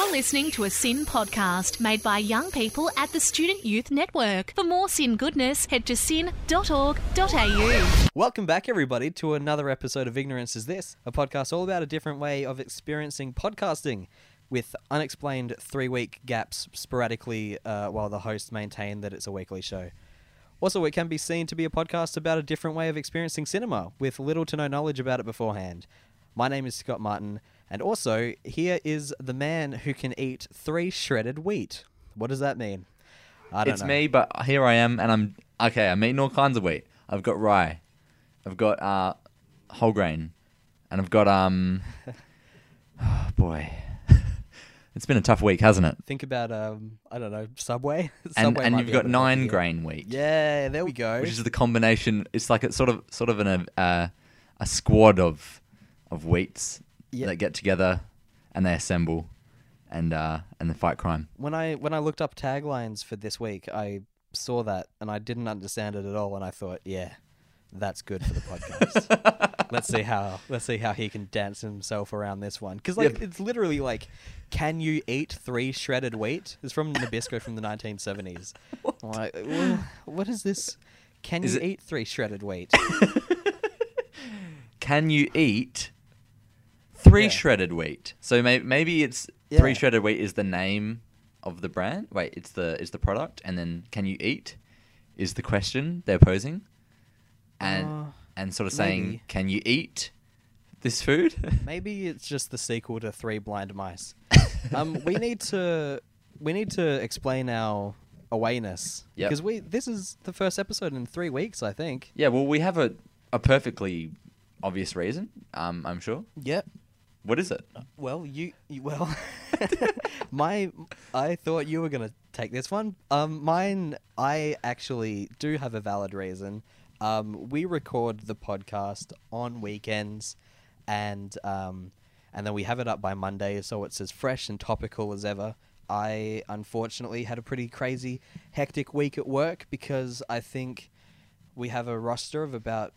You're listening to a SYN podcast made by young people at the Student Youth Network. For more SYN goodness, head to syn.org.au. Welcome back, everybody, to another episode of Ignorance is This, a podcast all about a different way of experiencing podcasting with unexplained three week gaps sporadically uh, while the hosts maintain that it's a weekly show. Also, it can be seen to be a podcast about a different way of experiencing cinema with little to no knowledge about it beforehand. My name is Scott Martin, and also here is the man who can eat three shredded wheat. What does that mean? I don't It's know. me, but here I am, and I'm okay. I'm eating all kinds of wheat. I've got rye, I've got uh, whole grain, and I've got um. oh, boy, it's been a tough week, hasn't it? Think about um, I don't know, Subway. And Subway and might you've got able to help nine grain wheat, Yeah, there we go. which is the combination. It's like it's sort of sort of an uh, a squad of of wheats Yeah. that get together and they assemble and uh, and they fight crime. when I when I looked up taglines for this week, I saw that and I didn't understand it at all, and I thought, yeah, that's good for the podcast. let's see how let's see how he can dance himself around this one because like Yeah. it's literally like, can you eat three shredded wheat? It's from Nabisco from the 1970s. I'm like, well, what is this? Can Is you it- eat three shredded wheat? Can you eat three Yeah. shredded wheat? So may- maybe it's three shredded wheat is the name of the brand. Wait, it's the is the product, and then can you eat is the question they're posing, and Uh, and sort of saying, maybe. can you eat this food? Maybe it's just the sequel to Three Blind Mice. um, we need to we need to explain our awayness Yep. because we this is the first episode in three weeks, I think. yeah, well, we have a a perfectly obvious reason. Um, I'm sure. Yep. What is it? Well, you, you well, my I thought you were gonna take this one. Um, mine I actually do have a valid reason. Um, we record the podcast on weekends, and um, and then we have it up by Monday, so it's as fresh and topical as ever. I unfortunately had a pretty crazy, hectic week at work because I think we have a roster of about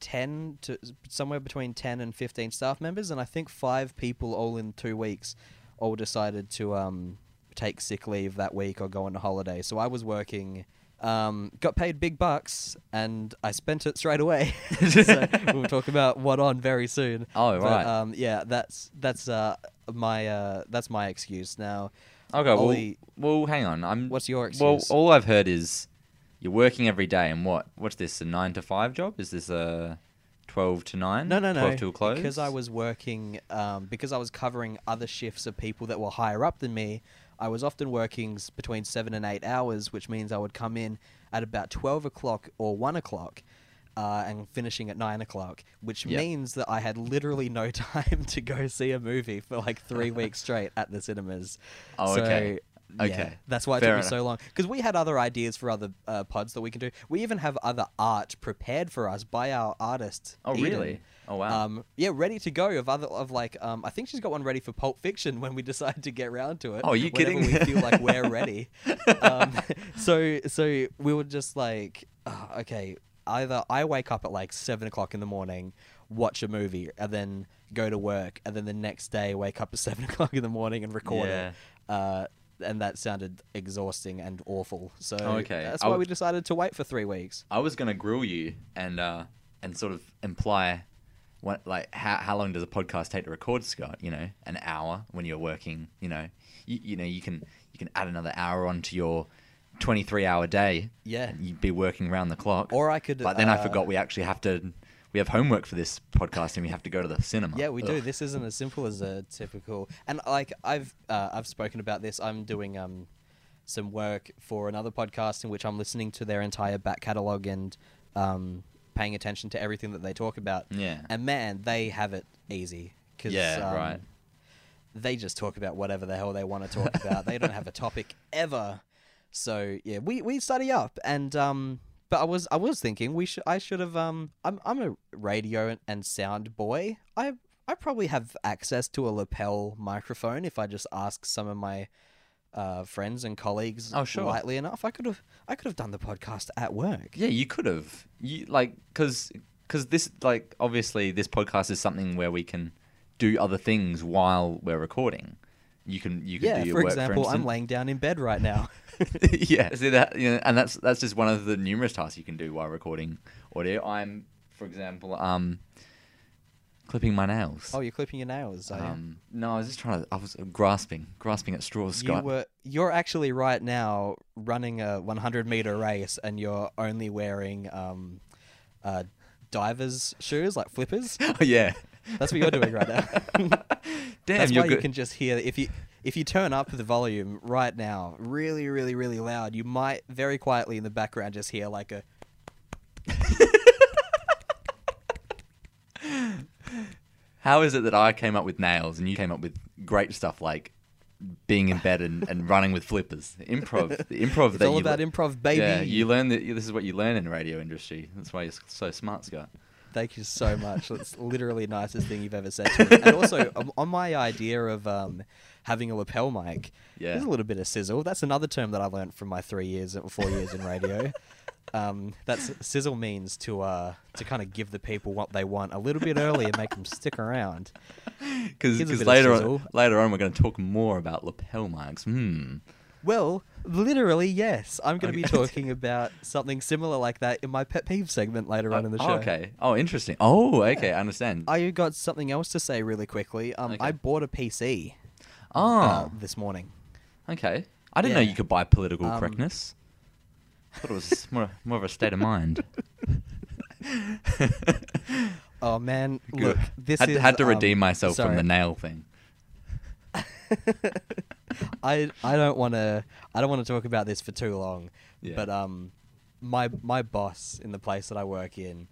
10 to somewhere between 10 and 15 staff members and i think five people all in two weeks all decided to um, take sick leave that week or go on a holiday so i was working um, got paid big bucks and i spent it straight away so we'll talk about what on very soon Oh, But, right. um, yeah that's that's uh, my uh, that's my excuse now Okay, Ollie, well, well, hang on. I'm. what's your excuse? Well, all I've heard is you're working every day, and what? What's this? A nine to five job? Is this a twelve to nine? No, no, no. Twelve till close. Because I was working, um, because I was covering other shifts of people that were higher up than me. I was often working between seven and eight hours, which means I would come in at about twelve o'clock or one o'clock, uh, and finishing at nine o'clock, which Yep. means that I had literally no time to go see a movie for like three weeks straight at the cinemas. Oh, So, okay. Yeah, Okay. that's why it Fair took me so long. Because we had other ideas for other uh, pods that we can do. We even have other art prepared for us by our artist. Oh, Eden. really? Oh, wow. Um, yeah, ready to go. Of other of like, um, I think she's got one ready for Pulp Fiction when we decide to get round to it. Oh, you kidding? We feel like we're ready. um, so so we were just like, oh, okay, either I wake up at like seven o'clock in the morning, watch a movie, and then go to work, and then the next day wake up at seven o'clock in the morning and record Yeah. it. Uh, and that sounded exhausting and awful. So Oh, okay. that's why w- we decided to wait for three weeks. I was gonna grill you and uh, and sort of imply what like how how long does a podcast take to record, Scott? You know, an hour when you're working. You know, you, you know you can you can add another hour onto your 23 hour day. Yeah. you'd be working around the clock. Or I could, But then I uh, forgot we actually have to. We have homework for this podcast and we have to go to the cinema. Yeah, we do. This isn't as simple as a typical. And like I've uh, I've spoken about this. I'm doing um some work for another podcast in which I'm listening to their entire back catalog and um paying attention to everything that they talk about. Yeah. And man, they have it easy. Cause, Yeah, um, right. They just talk about whatever the hell they want to talk about. they don't have a topic ever. So yeah, we we study up and um. But I was I was thinking we should I should have um I'm I'm a radio and sound boy. I I probably have access to a lapel microphone if I just ask some of my uh, friends and colleagues Oh, sure. lightly enough. I could have I could have done the podcast at work. Yeah, you could have. You like because because this like obviously this podcast is something where we can do other things while we're recording. You can you can Yeah, do your for work. example, for I'm laying down in bed right now. yeah, see that, you know, and that's that's just one of the numerous tasks you can do while recording audio. I'm, for example, um, clipping my nails. oh, you're clipping your nails. Are you? um, no, I was just trying to. I was grasping, grasping at straws, You were. You're actually right now running a 100 meter race and you're only wearing um, uh, divers shoes like flippers. oh yeah. That's what you're doing right now. Damn, That's why good. you can just hear if you if you turn up the volume right now, really, really, really loud, you might very quietly in the background just hear like a How is it that I came up with nails and you came up with great stuff like being in bed and, and running with flippers? Improv, the improv. it's that all you about le- improv, baby. Yeah, you learn that. This is what you learn in the radio industry. That's why you're so smart, Scott. Thank you so much. That's literally the nicest thing you've ever said to me. And also, um, on my idea of um, having a lapel mic, Yeah. there's a little bit of sizzle. That's another term that I learned from my three years or four years in radio. Um, that's sizzle means to uh, to kind of give the people what they want a little bit early and make them stick around. Because Gives a bit of later on, later on, we're going to talk more about lapel mics. Hmm. Well, literally, yes. I'm going to be talking about something similar like that in my pet peeve segment later on in the Oh, show. okay. Oh, interesting. Oh, okay. I understand. I got something else to say really quickly. Um, Okay. I bought a PC oh, uh, this morning. okay. I didn't know yeah. you could buy political Um, correctness. I thought it was more more of a state of mind. Oh man, Good. look, this had, is had to um, redeem myself from sorry. the nail thing. I I don't want to I don't want to talk about this for too long, Yeah. but um, my my boss in the place that I work in,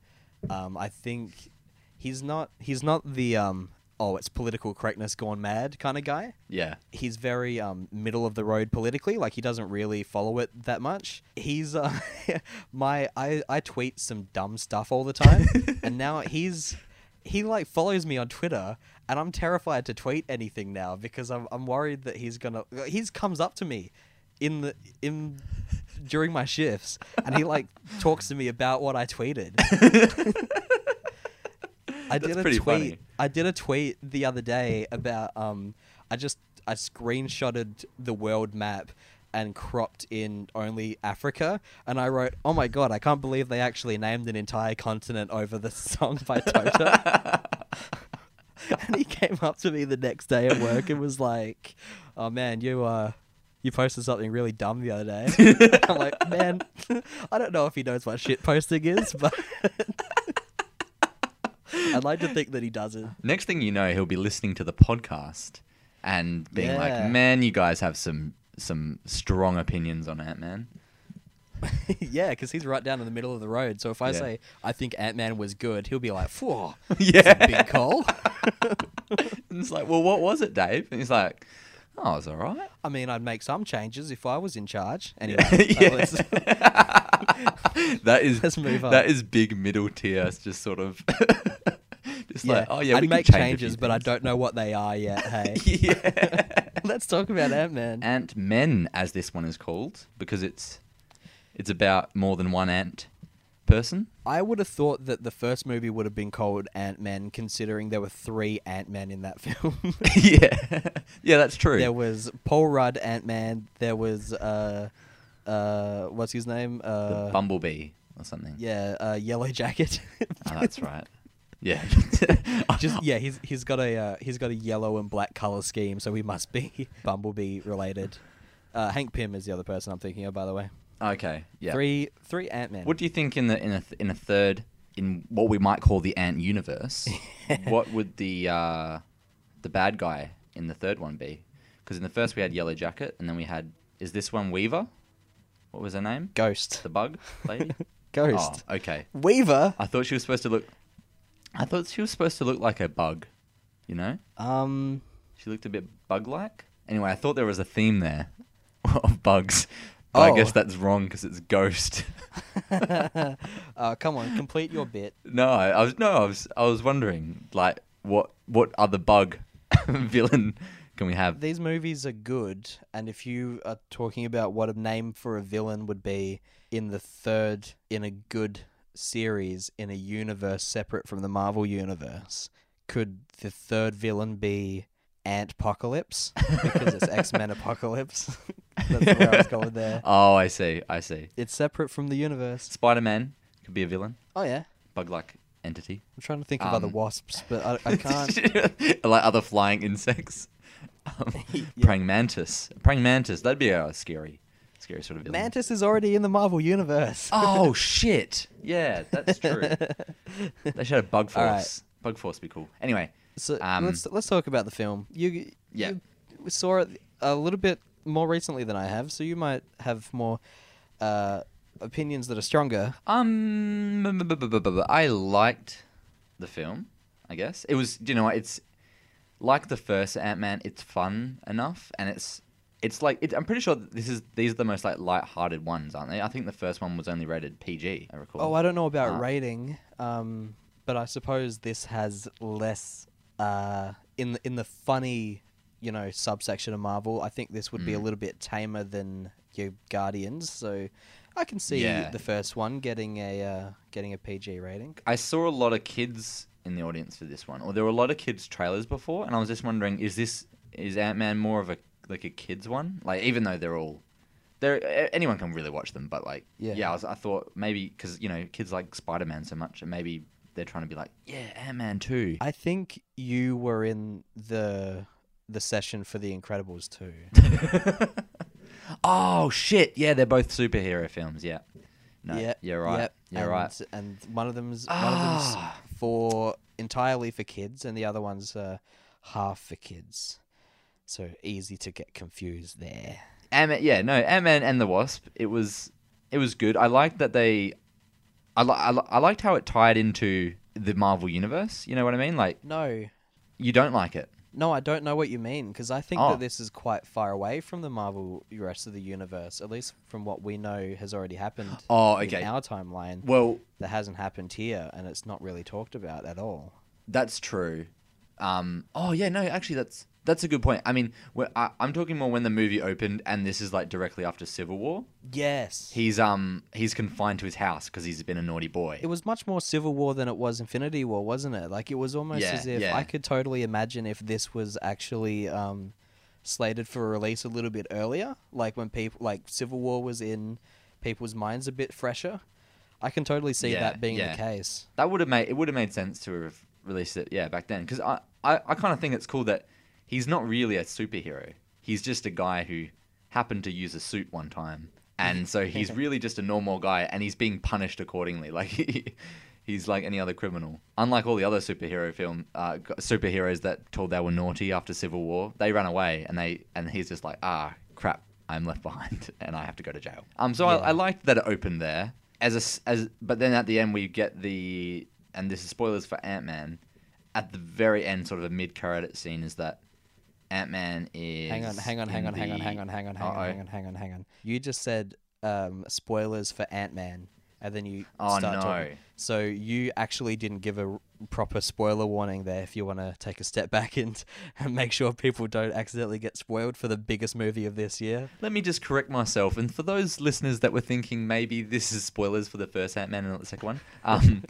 um, I think he's not he's not the um oh it's political correctness gone mad kind of guy. Yeah. He's very um middle of the road politically, like he doesn't really follow it that much. He's uh my I I tweet some dumb stuff all the time, and now he's he like follows me on Twitter, and I'm terrified to tweet anything now because I'm I'm worried that he's gonna he's comes up to me in the in during my shifts, and he like talks to me about what I tweeted. I That's did a tweet. funny. I did a tweet the other day about um. I just I screenshotted the world map and cropped in only Africa, and I wrote, "Oh my god, I can't believe they actually named an entire continent over the song by Toto." and he came up to me the next day at work and was like, "Oh man, you uh." You posted something really dumb the other day. I'm like, man, I don't know if he knows what shit posting is, but I'd like to think that he doesn't. Next thing you know, he'll be listening to the podcast and being Yeah. like, "Man, you guys have some some strong opinions on Ant Man." yeah, because he's right down in the middle of the road. So if I Yeah. say I think Ant Man was good, he'll be like, "Whoa, yeah. big call." and it's like, "Well, what was it, Dave?" And he's like, "Oh, it's all right." I mean, I'd make some changes if I was in charge. Anyway, Yeah. that is Let's move on. that is big middle tier. It's just sort of just yeah, like, oh yeah, I'd we make change changes, but I don't know what they are yet. Hey, yeah. let's talk about Ant Man. Ant Men, as this one is called, because it's it's about more than one ant person. I would have thought that the first movie would have been called Ant Man, considering there were three Ant Men in that film. yeah, yeah, that's true. there was Paul Rudd Ant Man. There was uh, uh, what's his name? Uh, bumblebee or something. yeah, uh, Yellow Jacket. Oh, that's right. Yeah. Just yeah, he's he's got a uh, he's got a yellow and black color scheme, so he must be Bumblebee related. Uh, Hank Pym is the other person I'm thinking of, by the way. Okay. Yeah. Three three Ant Man. What do you think in the in a th- in a third in what we might call the ant universe? what would the uh, the bad guy in the third one be? Because in the first we had Yellow Jacket, and then we had is this one Weaver? What was her name? Ghost. The bug lady. Ghost. Oh, okay. Weaver. I thought she was supposed to look. I thought she was supposed to look like a bug. You know, Um. she looked a bit bug-like. Anyway, I thought there was a theme there of bugs. But I Oh. guess that's wrong because it's ghost. uh, come on, complete your bit. no, I, I was no, I was I was wondering like what what other bug villain can we have? These movies are good, and if you are talking about what a name for a villain would be in the third in a good series in a universe separate from the Marvel universe, could the third villain be Ant Apocalypse because it's X Men Apocalypse. That's where I was going there. Oh, I see. I see. It's separate from the universe. Spider Man could be a villain, Oh yeah. bug like entity. I'm trying to think of other Um, wasps, but I, I can't. like other flying insects. Um, Yeah. Praying mantis. Praying mantis. That'd be a scary, scary sort of villain. Mantis is already in the Marvel universe. Oh shit! Yeah, that's true. they should have bug All right. force. Bug force would be cool. Anyway, So Um, let's let's talk about the film. You Yeah. you saw it a little bit more recently than I have, so you might have more uh, opinions that are stronger. um, I liked the film. I guess it was. You know, it's like the first Ant Man. It's fun enough, and it's it's like it, I'm pretty sure this is these are the most like light-hearted ones, aren't they? I think the first one was only rated PG. I recall. Oh, I don't know about Uh, rating, um, but I suppose this has less uh, in the, in the funny, you know, subsection of Marvel. I think this would be a Mm. little bit tamer than your Guardians, so I can see Yeah. the first one getting a uh, getting a PG rating. I saw a lot of kids in the audience for this one, or there were a lot of kids trailers before, and I was just wondering, is this is Ant Man more of a like a kids one? Like even though they're all, they're anyone can really watch them, but like Yeah. yeah, I, was, I thought maybe because you know kids like Spider Man so much, and maybe they're trying to be like yeah Ant Man too. I think you were in the the session for The Incredibles too. oh shit! Yeah, they're both superhero films. Yeah. No, yeah, you're right. yep. You're and, right. And one of them's one of Ah. them's for entirely for kids, and the other one's uh, half for kids. So easy to get confused there. Ant-Man, yeah, no, Ant-Man and the Wasp. It was, it was good. I liked that they, I, li- I, li- I liked how it tied into the Marvel universe. You know what I mean? Like, No, you don't like it. No, I don't know what you mean because I think Oh. that this is quite far away from the Marvel rest of the universe, at least from what we know has already happened. Oh, in okay. our timeline Well, that hasn't happened here, and it's not really talked about at all. that's true. Um, oh yeah, no, actually, that's that's a good point. I mean, I, I'm talking more when the movie opened, and this is like directly after Civil War. Yes, He's um he's confined to his house because he's been a naughty boy. It was much more Civil War than it was Infinity War, wasn't it? Like it was almost Yeah, as if yeah. I could totally imagine if this was actually um, slated for release a little bit earlier, like when people like Civil War was in people's minds a bit fresher. I can totally see Yeah, that being the case. That would have made it would have made sense to have released it, yeah, back then. Because I, I, I kind of think it's cool that he's not really a superhero. He's just a guy who happened to use a suit one time, and so he's really just a normal guy, and he's being punished accordingly. Like he, he's like any other criminal. Unlike all the other superhero film uh, superheroes that told they were naughty after Civil War, they ran away, and they and he's just like ah crap. I'm left behind, and I have to go to jail. Um, so Yeah. I, I liked that it opened there as a as, but then at the end we get the and this is spoilers for Ant Man. At the very end, sort of a mid credit scene is that Ant Man is. Hang on, hang on, hang on, hang on, hang on, hang on, hang on, hang on, hang on, hang on. You just said um, spoilers for Ant Man, and then you Oh, start no. talking. So you actually didn't give a proper spoiler warning there. If you want to take a step back and, and make sure people don't accidentally get spoiled for the biggest movie of this year. Let me just correct myself. And for those listeners that were thinking maybe this is spoilers for the first Ant Man and not the second one, um,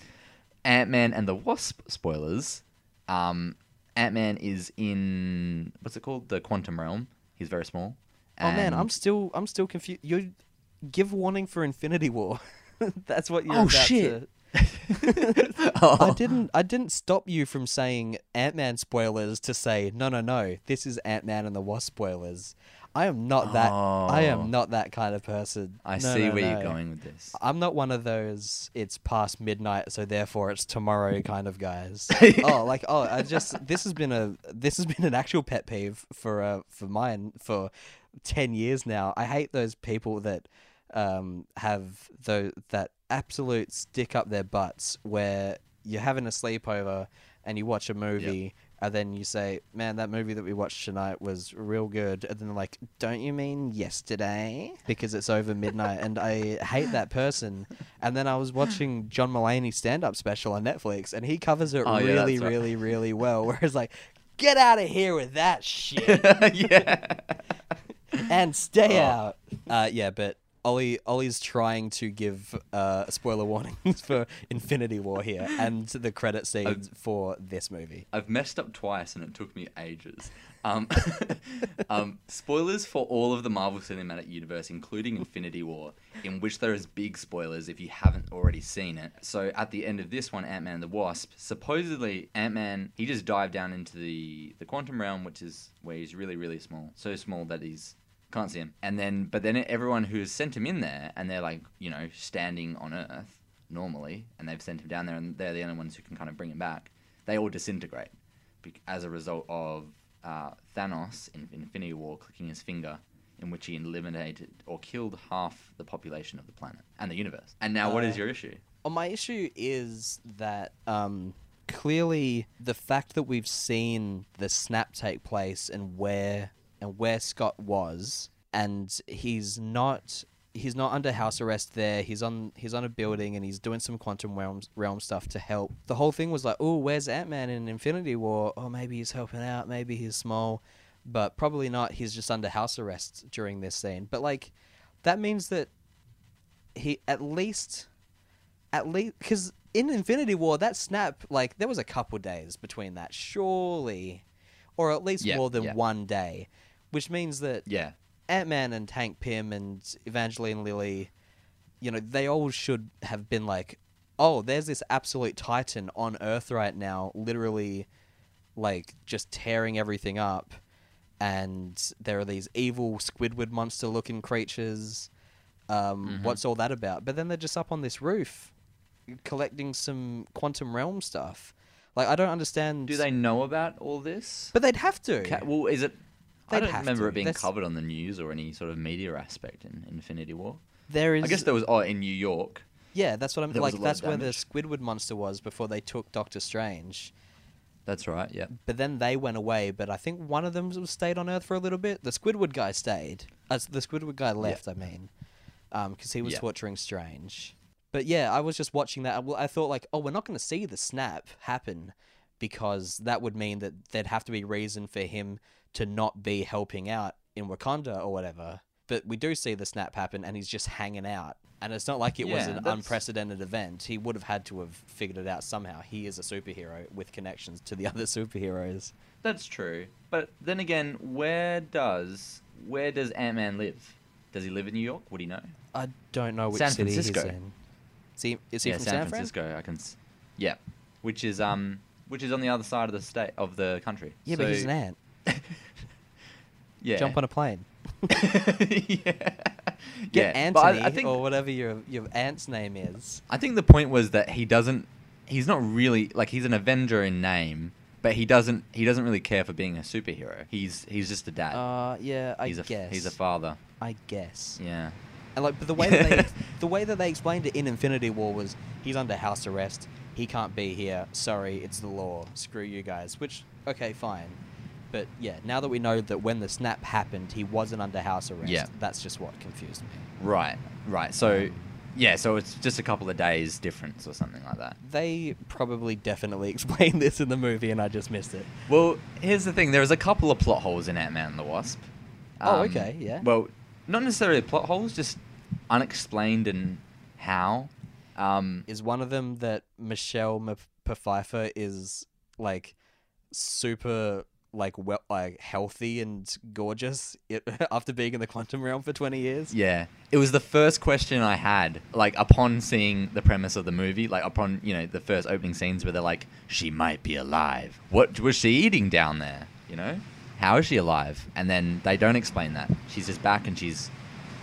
Ant Man and the Wasp spoilers. Um, Ant Man is in what's it called? The quantum realm. He's very small. Oh man, I'm still I'm still confused. You give warning for Infinity War. That's what you're Oh, about shit. to. Oh. I didn't I didn't stop you from saying Ant Man spoilers to say no no no this is Ant Man and the Wasp spoilers. I am not that I Oh. am not that kind of person. I No, see no, where no. you're going with this. I'm not one of those it's past midnight so therefore it's tomorrow kind of guys. oh like oh I just this has been a this has been an actual pet peeve for uh for mine for 10 years now. I hate those people that um have those that absolute stick up their butts where you're having a sleepover and you watch a movie and then you say, "Man, that movie that we watched tonight was real good." And then they're like, "Don't you mean yesterday?" Because it's over midnight, and I hate that person. And then I was watching John Mulaney's stand-up special on Netflix, and he covers it Oh, really, that's right. really, really well. Whereas, like, get out of here with that shit yeah. and stay Oh. out. Uh, yeah, but Ollie Ollie's trying to give uh, spoiler warnings for Infinity War here and the credit scenes for this movie. I've messed up twice and it took me ages. Um, um, spoilers for all of the Marvel Cinematic Universe, including Infinity War, in which there is big spoilers if you haven't already seen it. So at the end of this one, Ant Man and the Wasp, supposedly Ant Man he just dived down into the the quantum realm, which is where he's really really small, so small that he's can't see him. And then but then everyone who's sent him in there, and they're like you know standing on Earth normally, and they've sent him down there, and they're the only ones who can kind of bring him back. They all disintegrate as a result of uh, Thanos in Infinity War clicking his finger, in which he eliminated or killed half the population of the planet and the universe. And now, what is Uh, your issue? Well, my issue is that um, clearly the fact that we've seen the snap take place and where and where Scott was, and he's not he's not under house arrest there. He's on he's on a building and he's doing some quantum realm realm stuff to help. The whole thing was like, oh, where's Ant Man in Infinity War? Oh, maybe he's helping out. Maybe he's small, but probably not. He's just under house arrest during this scene. But like, that means that he at least at least because in Infinity War that snap like there was a couple days between that surely, or at least Yeah, more than yeah. one day, which means that Yeah, Ant Man and Hank Pym and Evangeline Lilly, you know, they all should have been like, oh, there's this absolute titan on Earth right now, literally, like just tearing everything up, and there are these evil Squidward monster looking creatures. Um, Mm-hmm. What's all that about? But then they're just up on this roof, collecting some quantum realm stuff. Like I don't understand. do they know about all this? But they'd have to. Ca- well, is it? I They'd don't remember to. it being That's- covered on the news or any sort of media aspect in Infinity War. there is. I guess there was. Oh, in New York. Yeah, that's what I'm There like. a lot of That's where the. Squidward monster was before they took Doctor Strange. That's right. Yeah. But then they went away. But I think one of them stayed on Earth for a little bit. The Squidward guy stayed. Uh, the Squidward guy left. I mean, because he was Yeah. torturing Strange. But yeah, I was just watching that. I- I thought like, oh, we're not going to see the snap happen because that would mean that there'd have to be reason for him to not be helping out in Wakanda or whatever. But we do see the snap happen, and he's just hanging out. And it's not like it was an that's- unprecedented event. He would have had to have figured it out somehow. He is a superhero with connections to the other superheroes. That's true. But then again, where does where does Ant Man live? Does he live in New York? Would he know? I don't know which San city Francisco. he's in. Is he, is he yeah, from San, San, Fran? Francisco. I can. Yeah, which is um, which is on the other side of the state of the country. Yeah, but he's an ant. Yeah. Jump on a plane. yeah. Get yeah. Anthony I, I think or whatever your your aunt's name is. I think the point was that he doesn't. He's not really like he's an Avenger in name, but he doesn't. He doesn't really care for being a superhero. He's he's just a dad. Uh, yeah, I he's a guess. he's a father. I guess. Yeah. And like, but the way that they, the way that they explained it in Infinity War was he's under house arrest. He can't be here. Sorry, it's the law. Screw you guys. Which, okay, fine. But yeah, now that we know that when the snap happened, he wasn't under house arrest. Yeah. That's just what confused me. Right. Right. So, yeah. So it's just a couple of days difference or something like that. They probably definitely explained this in the movie, and I just missed it. Well, here's the thing. There was a couple of plot holes in Ant Man and the Wasp. Oh, okay, yeah. Well, not necessarily plot holes, just unexplained and how. Um, Is one of them that Michelle Pfeiffer is like super like well like healthy and gorgeous it, after being in the quantum realm for 20 years? Yeah, it was the first question I had, like upon seeing the premise of the movie, like upon you know the first opening scenes where they're like, she might be alive. What was she eating down there? You know, how is she alive? And then they don't explain that. She's just back and she's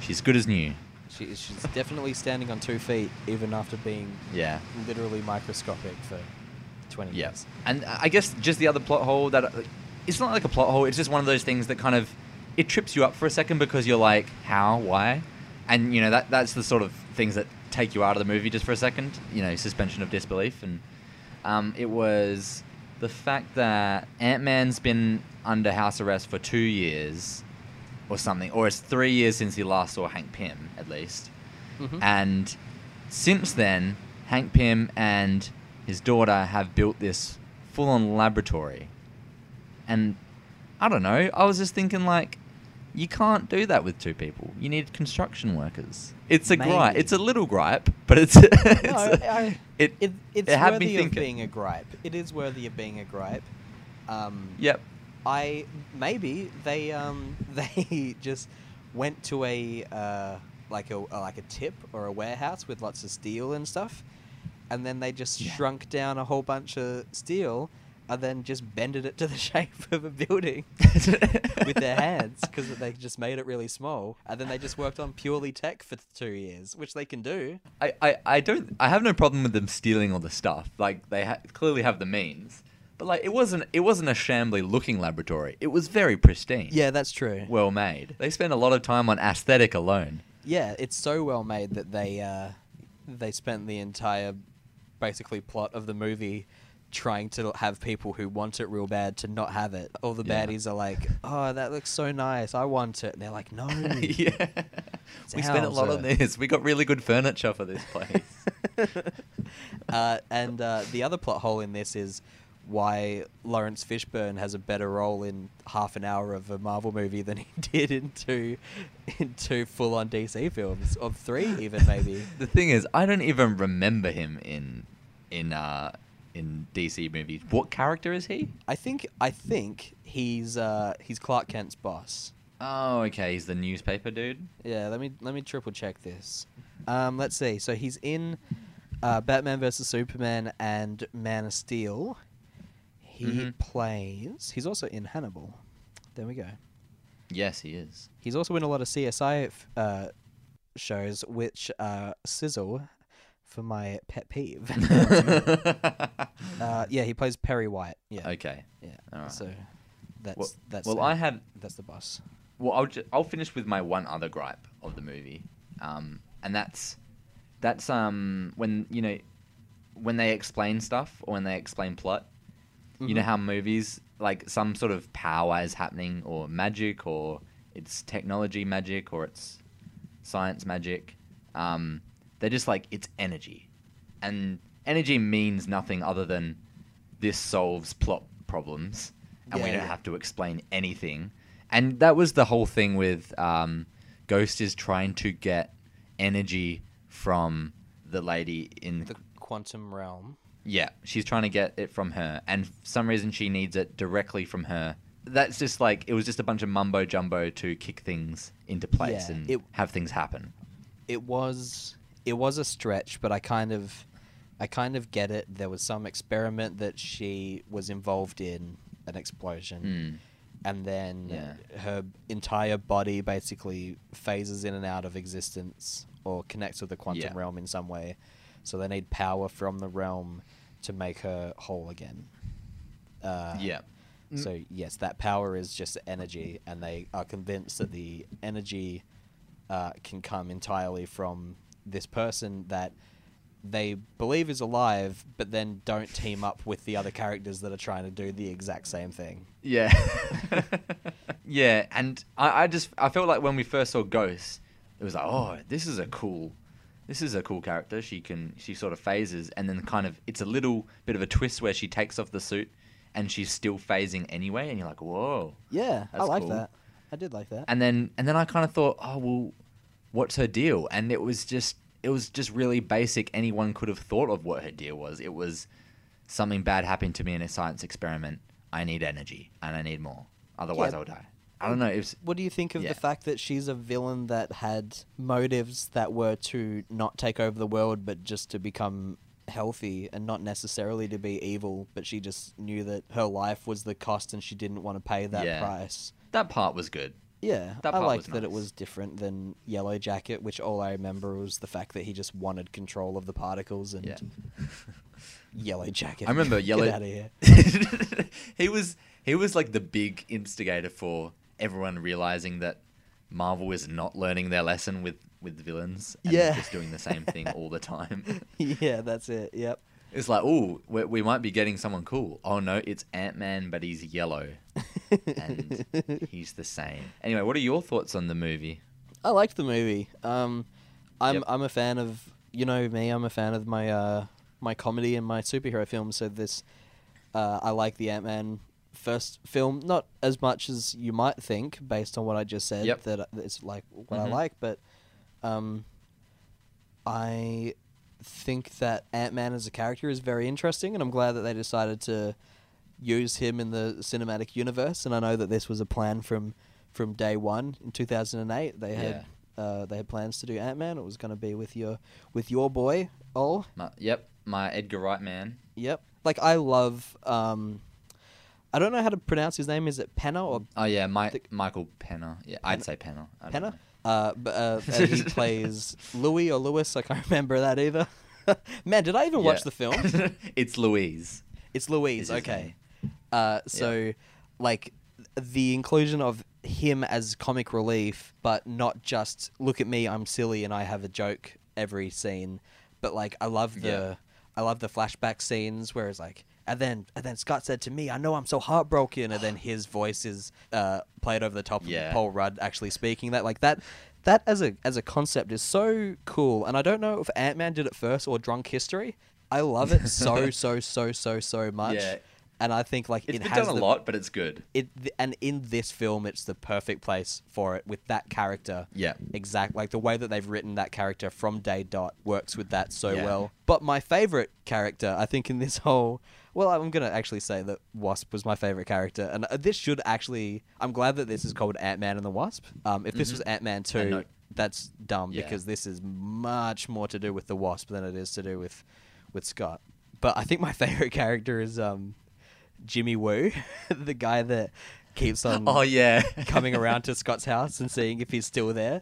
she's good as new. She, she's definitely standing on two feet even after being Yeah. literally microscopic for 20 Yeah. years. And I guess just the other plot hole that uh, it's not like a plot hole. It's just one of those things that kind of it trips you up for a second because you're like, how, why, and you know that that's the sort of things that take you out of the movie just for a second. You know, suspension of disbelief, and um, it was the fact that Ant Man's been under house arrest for two years or something, or it's three years since he last saw Hank Pym, at least. Mhm. And since then, Hank Pym and his daughter have built this full on laboratory. And I don't know, I was just thinking, like, You can't do that with two people. You need construction workers. It's a gripe. It's a little gripe, but it's, it's No, a- I, it, it, it's it worthy of being a gripe. It is worthy of being a gripe. Um, Yep. I maybe they um they just went to a uh, like a like a tip or a warehouse with lots of steel and stuff, and then they just Yeah. shrunk down a whole bunch of steel, and then just bended it to the shape of a building with their hands because they just made it really small, and then they just worked on purely tech for two years, which they can do. I, I, I don't I have no problem with them stealing all the stuff. Like they ha- clearly have the means, but like it wasn't it wasn't a shambly looking laboratory. It was very pristine. Yeah, that's true. well made. They spent a lot of time on aesthetic alone. Yeah, it's so well made that they uh, they spent the entire basically plot of the movie trying to have people who want it real bad to not have it. All the Yeah. baddies are like, "Oh, that looks so nice. I want it." And they're like, "No." yeah, we spent a lot on this. We got really good furniture for this place. uh, and uh, the other plot hole in this is why Laurence Fishburne has a better role in half an hour of a Marvel movie than he did in two, in two full-on DC films, of three even maybe. the thing is, I don't even remember him in in uh in DC movies. What character is he? I think I think he's uh, he's Clark Kent's boss. Oh, okay, he's the newspaper dude. Yeah, let me let me triple check this. Um, let's see. So he's in uh, Batman vs Superman and Man of Steel. He Mhm. plays. He's also in Hannibal. There we go. Yes, he is. He's also in a lot of CSI f- uh, shows, which uh, sizzle for my pet peeve. uh, yeah, he plays Perry White. Yeah. okay. Yeah. Alright. So that's Well, that's well uh, I had that's the boss. Well, I'll ju- I'll finish with my one other gripe of the movie, um, and that's that's um when you know when they explain stuff or when they explain plot. You know Mhm. how movies like some sort of power is happening or magic or it's technology magic or it's science magic. Um, they're just like it's energy, and energy means nothing other than this solves plot problems, and we don't yeah. have to explain anything. And that was the whole thing with um, Ghost is trying to get energy from the lady in The quantum realm. yeah, she's trying to get it from her, and for some reason she needs it directly from her. That's just like it was just a bunch of mumbo jumbo to kick things into place Yeah, and it- have things happen. it was it was a stretch, but I kind of I kind of get it. There was some experiment that she was involved in, an explosion, Mm. and then Yeah. her entire body basically phases in and out of existence or connects with the quantum Yeah. realm in some way. So they need power from the realm to make her whole again. Uh, yeah, So yes, that power is just energy, and they are convinced that the energy uh, can come entirely from this person that they believe is alive, but then don't team up with the other characters that are trying to do the exact same thing. yeah, yeah. And I, I just I felt like when we first saw Ghost, it was like, oh, this is a cool, this is a cool character. She can she sort of phases, and then kind of it's a little bit of a twist where she takes off the suit, and she's still phasing anyway, and you're like, whoa. Yeah, I like cool. that. I did like that. and then and then I kind of thought, oh well, what's her deal? And it was just it was just really basic. Anyone could have thought of what her deal was. It was something bad happened to me in a science experiment. I need energy and I need more. Otherwise, Yeah. I'll die. I don't know. Was, What do you think of Yeah. the fact that she's a villain that had motives that were to not take over the world, but just to become healthy and not necessarily to be evil, but she just knew that her life was the cost and she didn't want to pay that Yeah. price. that part was good. Yeah, That I liked that it was different than Yellow Jacket, which all I remember was the fact that he just wanted control of the particles and Yeah. Yellow Jacket. I remember Yellow. Get out of here. he was he was like the big instigator for everyone realizing that Marvel is not learning their lesson with with villains and Yeah. just doing the same thing all the time. yeah, that's it. Yep. It's like, oh, we, we might be getting someone cool. Oh no, it's Ant Man, but he's yellow, and he's the same. Anyway, what are your thoughts on the movie? I liked the movie. Um, I'm Yep. I'm a fan of you know me. I'm a fan of my uh my comedy and my superhero films. So this, uh, I like the Ant Man first film. Not as much as you might think, based on what I just said. Yep. That it's like what I Mhm. like, but um, I think that Ant Man as a character is very interesting, and I'm glad that they decided to use him in the cinematic universe. And I know that this was a plan from from day one in 2008. They had uh, they had plans to do Ant Man. It was going to be with your with your boy Ol. My, yep, my Edgar Wright man. Yep. Like I love. Um, I don't know how to pronounce his name. Is it Penna or Oh yeah, my, The- Michael Penner. Yeah, I'd say Penner. Penna? Uh, but uh, he plays Louis or Lewis. I can't remember that either. Man, did I even watch the film? it's Louise. It's Louise. Is Okay. Uh, so, like, the inclusion of him as comic relief, but not just look at me, I'm silly, and I have a joke every scene. But like, I love the, Yeah. I love the flashback scenes where it's like, and then and then Scott said to me, "I know I'm so heartbroken," and then his voice is uh, played over the top Yeah. of Paul Rudd actually speaking that. Like that, that as a as a concept is so cool. And I don't know if Ant Man did it first or Drunk History. I love it so so so so so much. Yeah. And I think like It's it been has done a the- lot, but it's good. It and in this film, it's the perfect place for it with that character. Yeah. Exact like the way that they've written that character from day dot works with that so Yeah. well. But my favorite character, I think, in this whole well, I'm gonna actually say that Wasp was my favorite character, and uh, this should actually. I'm glad that this is called Ant Man and the Wasp. Um, if this was Ant Man two, no- that's dumb Yeah. because this is much more to do with the Wasp than it is to do with with Scott. But I think my favorite character is um, Jimmy Woo, the guy that keeps on Oh yeah. coming around to Scott's house and seeing if he's still there.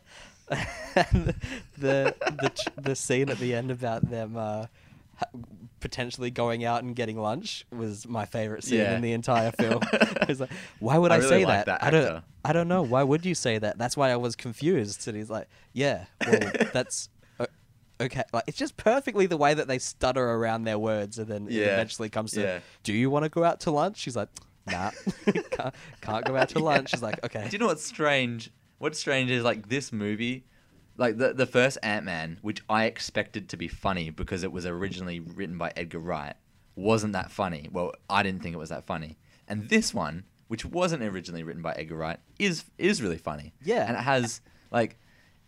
and the the the scene at the end about them uh, potentially going out and getting lunch was my favorite scene Yeah. in the entire film. It's like, why would I I, really say that? that I don't. I don't know. Why would you say that? That's why I was confused. And he's like, yeah, well, that's. O- Okay, like it's just perfectly the way that they stutter around their words, and then it eventually comes to, Yeah. "Do you want to go out to lunch?" She's like, "Nah, can't, can't go out to lunch." She's like, "Okay." Do you know what's strange? What's strange is like this movie, like the the first Ant Man, which I expected to be funny because it was originally written by Edgar Wright, wasn't that funny. Well, I didn't think it was that funny. And this one, which wasn't originally written by Edgar Wright, is is really funny. Yeah. and it has like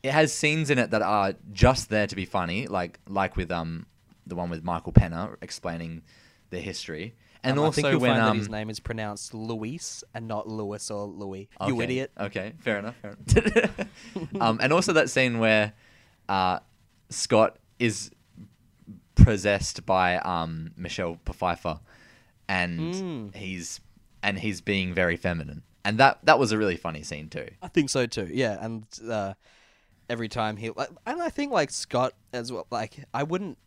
it has scenes in it that are just there to be funny, like like with um the one with Michael Penner explaining the history, and Um, also I when find um that his name is pronounced Luis and not Lewis or Louis. You idiot. Okay, fair enough. Fair enough. um, and also that scene where uh, Scott is possessed by um, Michelle Pfeiffer, and Mm. he's and he's being very feminine, and that that was a really funny scene too. I think so too. Yeah, and uh, every time he, like, and I think like Scott as well. Like, I wouldn't.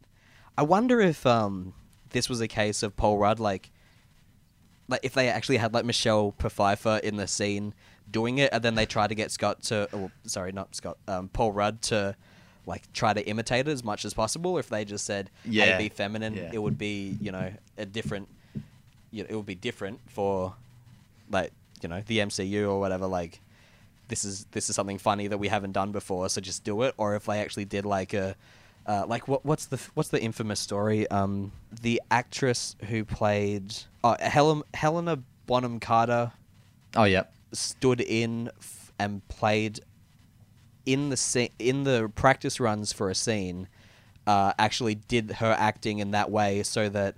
I wonder if um this was a case of Paul Rudd like. Like if they actually had like Michelle Pfeiffer in the scene doing it, and then they tried to get Scott to, or, sorry, not Scott, um, Paul Rudd to, like try to imitate it as much as possible. Or if they just said, Yeah. "Hey, be feminine," Yeah. it would be you know a different, you know, it would be different for, like you know the MCU or whatever. Like this is this is something funny that we haven't done before, so just do it. Or if they actually did like a uh, like what what's the what's the infamous story? Um, the actress who played oh, Helen Helena Bonham Carter Oh yeah, stood in f- and played in the scene in the practice runs for a scene. Uh, actually, did her acting in that way so that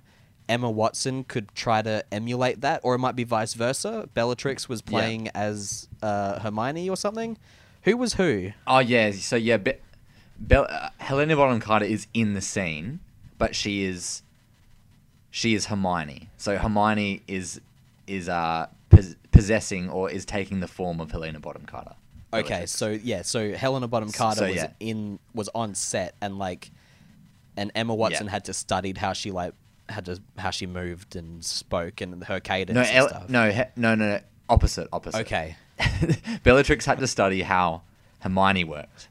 Emma Watson could try to emulate that, or it might be vice versa. Bellatrix was Yeah. playing as uh, Hermione or something. Who was who? oh yeah. So yeah, Be- Bel- uh, Helena Bonham Carter is in the scene, but she is she is Hermione. So Hermione is is uh pos- possessing or is taking the form of Helena Bonham Carter. Okay, Bellatrix. so yeah, so Helena Bonham Carter so, was yeah. in was on set and like, and Emma Watson Yeah. had to studied how she like had to how she moved and spoke and her cadence no, and El- stuff. no, he- no, no, no, opposite, opposite. Okay. Bellatrix had to study how Hermione worked.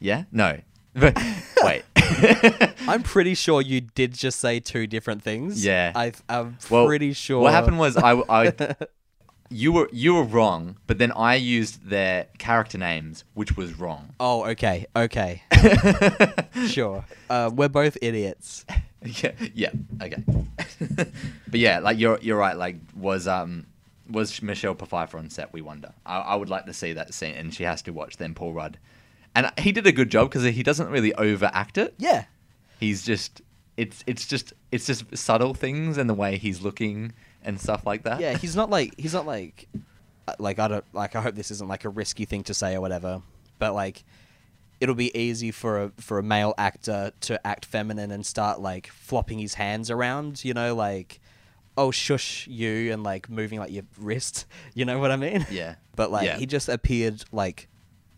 Yeah? No. But- Wait. I'm pretty sure you did just say two different things. Yeah. I, I'm Well, pretty sure. What happened was I, I you were you were wrong, but then I used their character names, which was wrong. Oh, okay, okay, sure. Uh, we're both idiots. yeah, yeah, okay. but yeah, like you're you're right. Like was um was Michelle Pfeiffer on set? We wonder. I, I would like to see that scene, and she has to watch then Paul Rudd, and he did a good job because he doesn't really overact it. Yeah, He's just it's it's just it's just subtle things and the way he's looking and stuff like that. yeah. He's not like he's not like uh, like I don't like. I hope this isn't like a risky thing to say or whatever. But like, it'll be easy for a for a male actor to act feminine and start like flopping his hands around. You know, like oh shush you and like moving like your wrist. You know what I mean? Yeah. But like Yeah. he just appeared like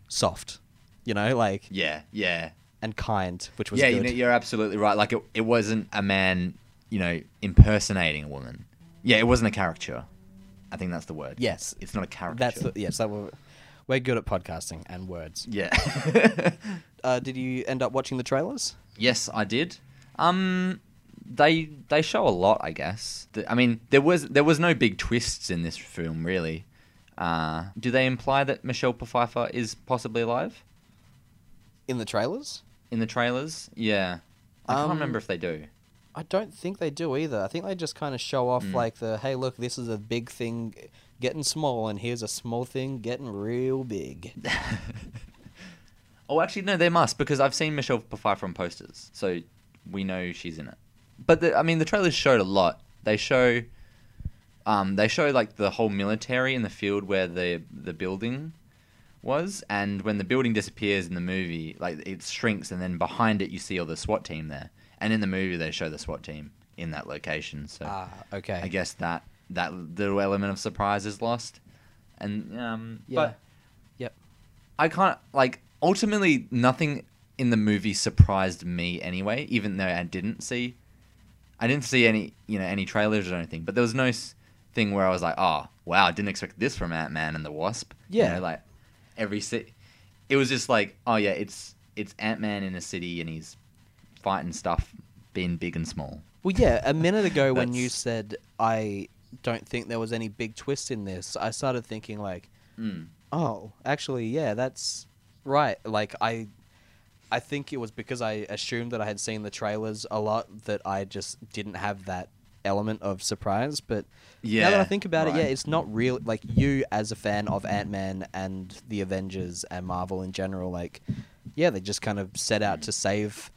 soft. You know, like Yeah, yeah. and kind, which was yeah, good. you know, you're absolutely right. Like it, it wasn't a man, you know, impersonating a woman. Yeah, it wasn't a caricature. I think that's the word. Yes. it's not a caricature. That's the, yes. That we're, we're good at podcasting and words. yeah. Uh, did you end up watching the trailers? yes, I did. Um, they they show a lot, I guess. The- I mean, there was there was no big twists in this film, really. Uh, do they imply that Michelle Pfeiffer is possibly alive In the trailers? in the trailers? Yeah, I can't Um, remember if they do. I don't think they do either. I think they just kind of show off Mm. like the hey, look, this is a big thing getting small, and here's a small thing getting real big. Oh, actually, no, they must because I've seen Michelle Pfeiffer on posters, so we know she's in it. But the, I mean, the trailers showed a lot. They show, um, they show like the whole military in the field where the the building was, and when the building disappears in the movie, like it shrinks, and then behind it you see all the SWAT team there. And in the movie, they show the SWAT team in that location. So Ah, okay. I guess that that little element of surprise is lost. And um, Yeah. but Yep. I can't like ultimately nothing in the movie surprised me anyway, even though I didn't see I didn't see any, you know, any trailers or anything, but there was no s- thing where I was like, "Oh, wow, I didn't expect this from Ant-Man and the Wasp." You Yeah. know, like every city it was just like, "Oh yeah, it's it's Ant-Man in a city and he's fighting stuff being big and small." Well, yeah. A minute ago, when you said I don't think there was any big twist in this, I started thinking like, Mm. oh, actually, yeah, that's right. Like I, I think it was because I assumed that I had seen the trailers a lot that I just didn't have that element of surprise. But now that I think about it, yeah, it's not real. Like you, as a fan of Ant Man and the Avengers and Marvel in general, like, yeah, they just kind of set out to save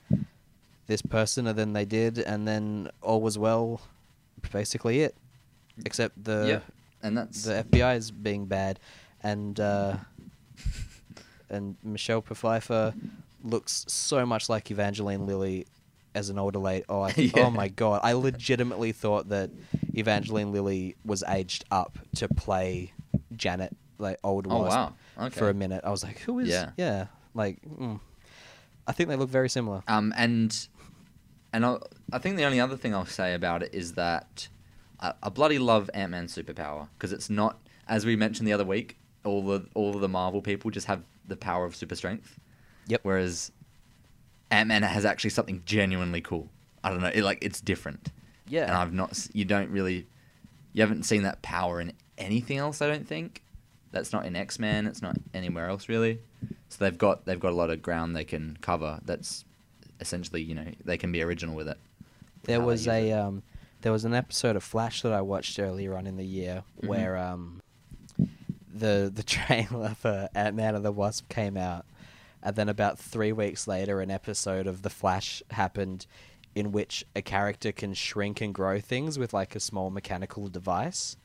this person, and then they did, and then all was well. Basically, it. Except the yeah. And that's the FBI is being bad, and uh, and Michelle Pfeiffer looks so much like Evangeline Lilly as an older lady. Oh, I, Yeah. oh my god! I legitimately thought that Evangeline Lilly was aged up to play Janet, like old Oh Wasp, wow. Okay. for a minute. I was like, who is? Yeah. yeah like, mm. I think they look very similar. Um, and and I, I think the only other thing I'll say about it is that I, I bloody love Ant Man's superpower because it's not as we mentioned the other week. All the all of the Marvel people just have the power of super strength. Yep. Whereas Ant Man has actually something genuinely cool. I don't know. It, like it's different. Yeah. And I've not. You don't really. You haven't seen that power in anything else. I don't think. That's not in X Men. It's not anywhere else really. So they've got they've got a lot of ground they can cover. That's essentially you know they can be original with it. There was a um, there was an episode of Flash that I watched earlier on in the year Mhm. where um, the the trailer for Ant Man and the Wasp came out, and then about three weeks later, an episode of The Flash happened, in which a character can shrink and grow things with like a small mechanical device,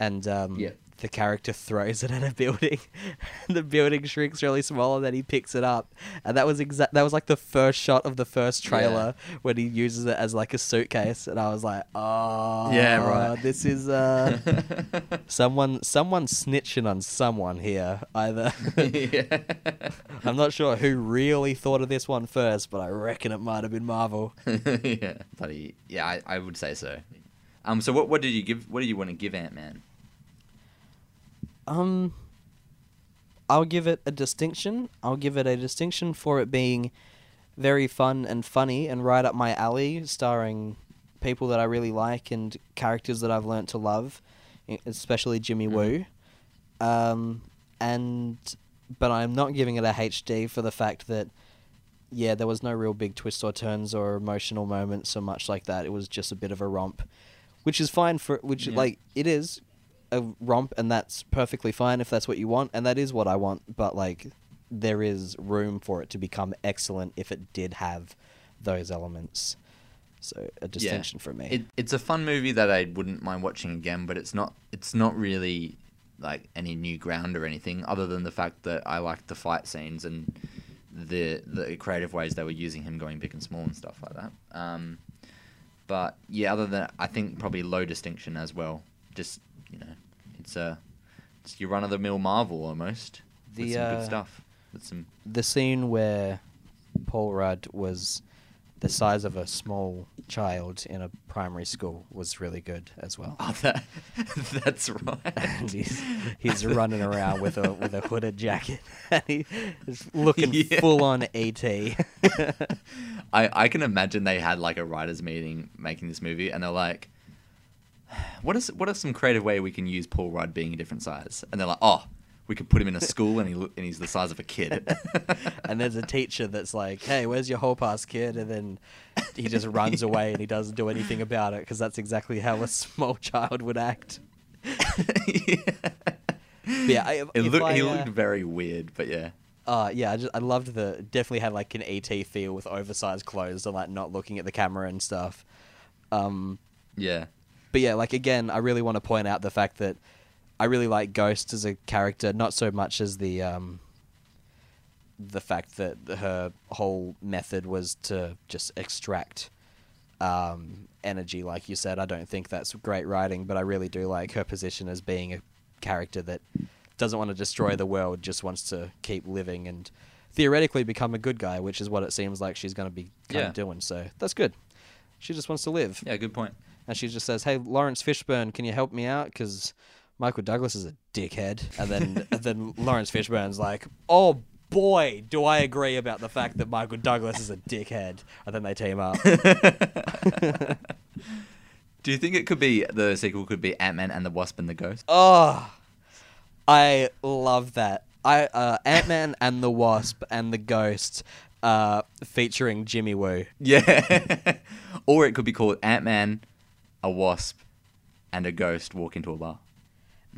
and um, Yeah. the character throws it at a building, the building shrinks really small, and then he picks it up, and that was exact. That was like the first shot of the first trailer when he uses it as like a suitcase, and I was like, oh, Yeah, right. This is uh, someone, someone snitching on someone here. Either yeah. I'm not sure who really thought of this one first, but I reckon it might have been Marvel. yeah, bloody yeah. I, I would say so. Um. So what what did you give? What did you want to give Ant Man? Um, I'll give it a distinction. I'll give it a distinction for it being very fun and funny and right up my alley, starring people that I really like and characters that I've learnt to love especially Jimmy Mhm. Woo. Um, and but I'm not giving it a HD for the fact that yeah, there was no real big twists or turns or emotional moments or much like that. It was just a bit of a romp, which is fine for which Yeah. like it is a romp, and that's perfectly fine if that's what you want, and that is what I want. But like, there is room for it to become excellent if it did have those elements. So a distinction for me. It, it's a fun movie that I wouldn't mind watching again, but it's not. It's not really like any new ground or anything, other than the fact that I liked the fight scenes and the the creative ways they were using him going big and small and stuff like that. Um, but yeah, other than I think probably low distinction as well. Just you know, it's a it's your run of the mill Marvel almost. The, with some uh, good stuff. With some the scene where Paul Rudd was the size of a small child in a primary school was really good as well. oh, that that's right. and he's he's running around with a with a hooded jacket and he's looking Yeah. full on ET. I, I can imagine they had like a writers meeting making this movie and they're like what is what are some creative way we can use Paul Rudd being a different size and they're like oh we could put him in a school and he and he's the size of a kid and there's a teacher that's like, "Hey, where's your whole pass, kid?" And then he just runs away and he doesn't do anything about it because that's exactly how a small child would act. But yeah, I, look, I, he uh, looked very weird but yeah Uh, yeah, I just I loved the definitely had like an ET feel with oversized clothes and like not looking at the camera and stuff. Um, yeah but yeah, like again, I really want to point out the fact that I really like Ghost as a character, not so much as the um, the fact that her whole method was to just extract um, energy, like you said. I don't think that's great writing, but I really do like her position as being a character that doesn't want to destroy the world, just wants to keep living and theoretically become a good guy, which is what it seems like she's going to be kind Yeah. of doing. So that's good. She just wants to live. yeah good point And she just says, "Hey, Laurence Fishburne, can you help me out? Because Michael Douglas is a dickhead." And then, and then Laurence Fishburne's like, "Oh boy, do I agree about the fact that Michael Douglas is a dickhead." And then they team up. do you think it could be the sequel could be Ant-Man and the Wasp and the Ghost oh, I love that. I uh, Ant Man and the Wasp and the Ghost, uh, featuring Jimmy Woo. yeah or it could be called Ant-Man a Wasp and a Ghost walk into a bar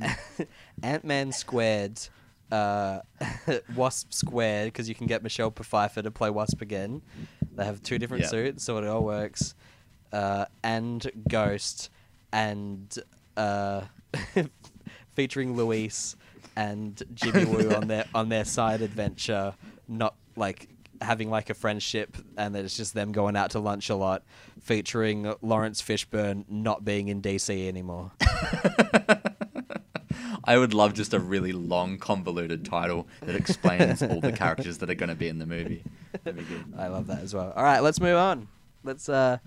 Ant Man squared, uh, Wasp squared, because you can get Michelle Pfeiffer to play Wasp again. They have two different Yeah. suits, so it all works. Uh, and Ghost, and uh, featuring Luis and Jimmy Woo on their on their side adventure, not like having like a friendship, and it's just them going out to lunch a lot, featuring Laurence Fishburne not being in DC anymore. I would love just a really long, convoluted title that explains all the characters that are going to be in the movie. That'd be good. I love that as well. All right, let's move on. Let's. uh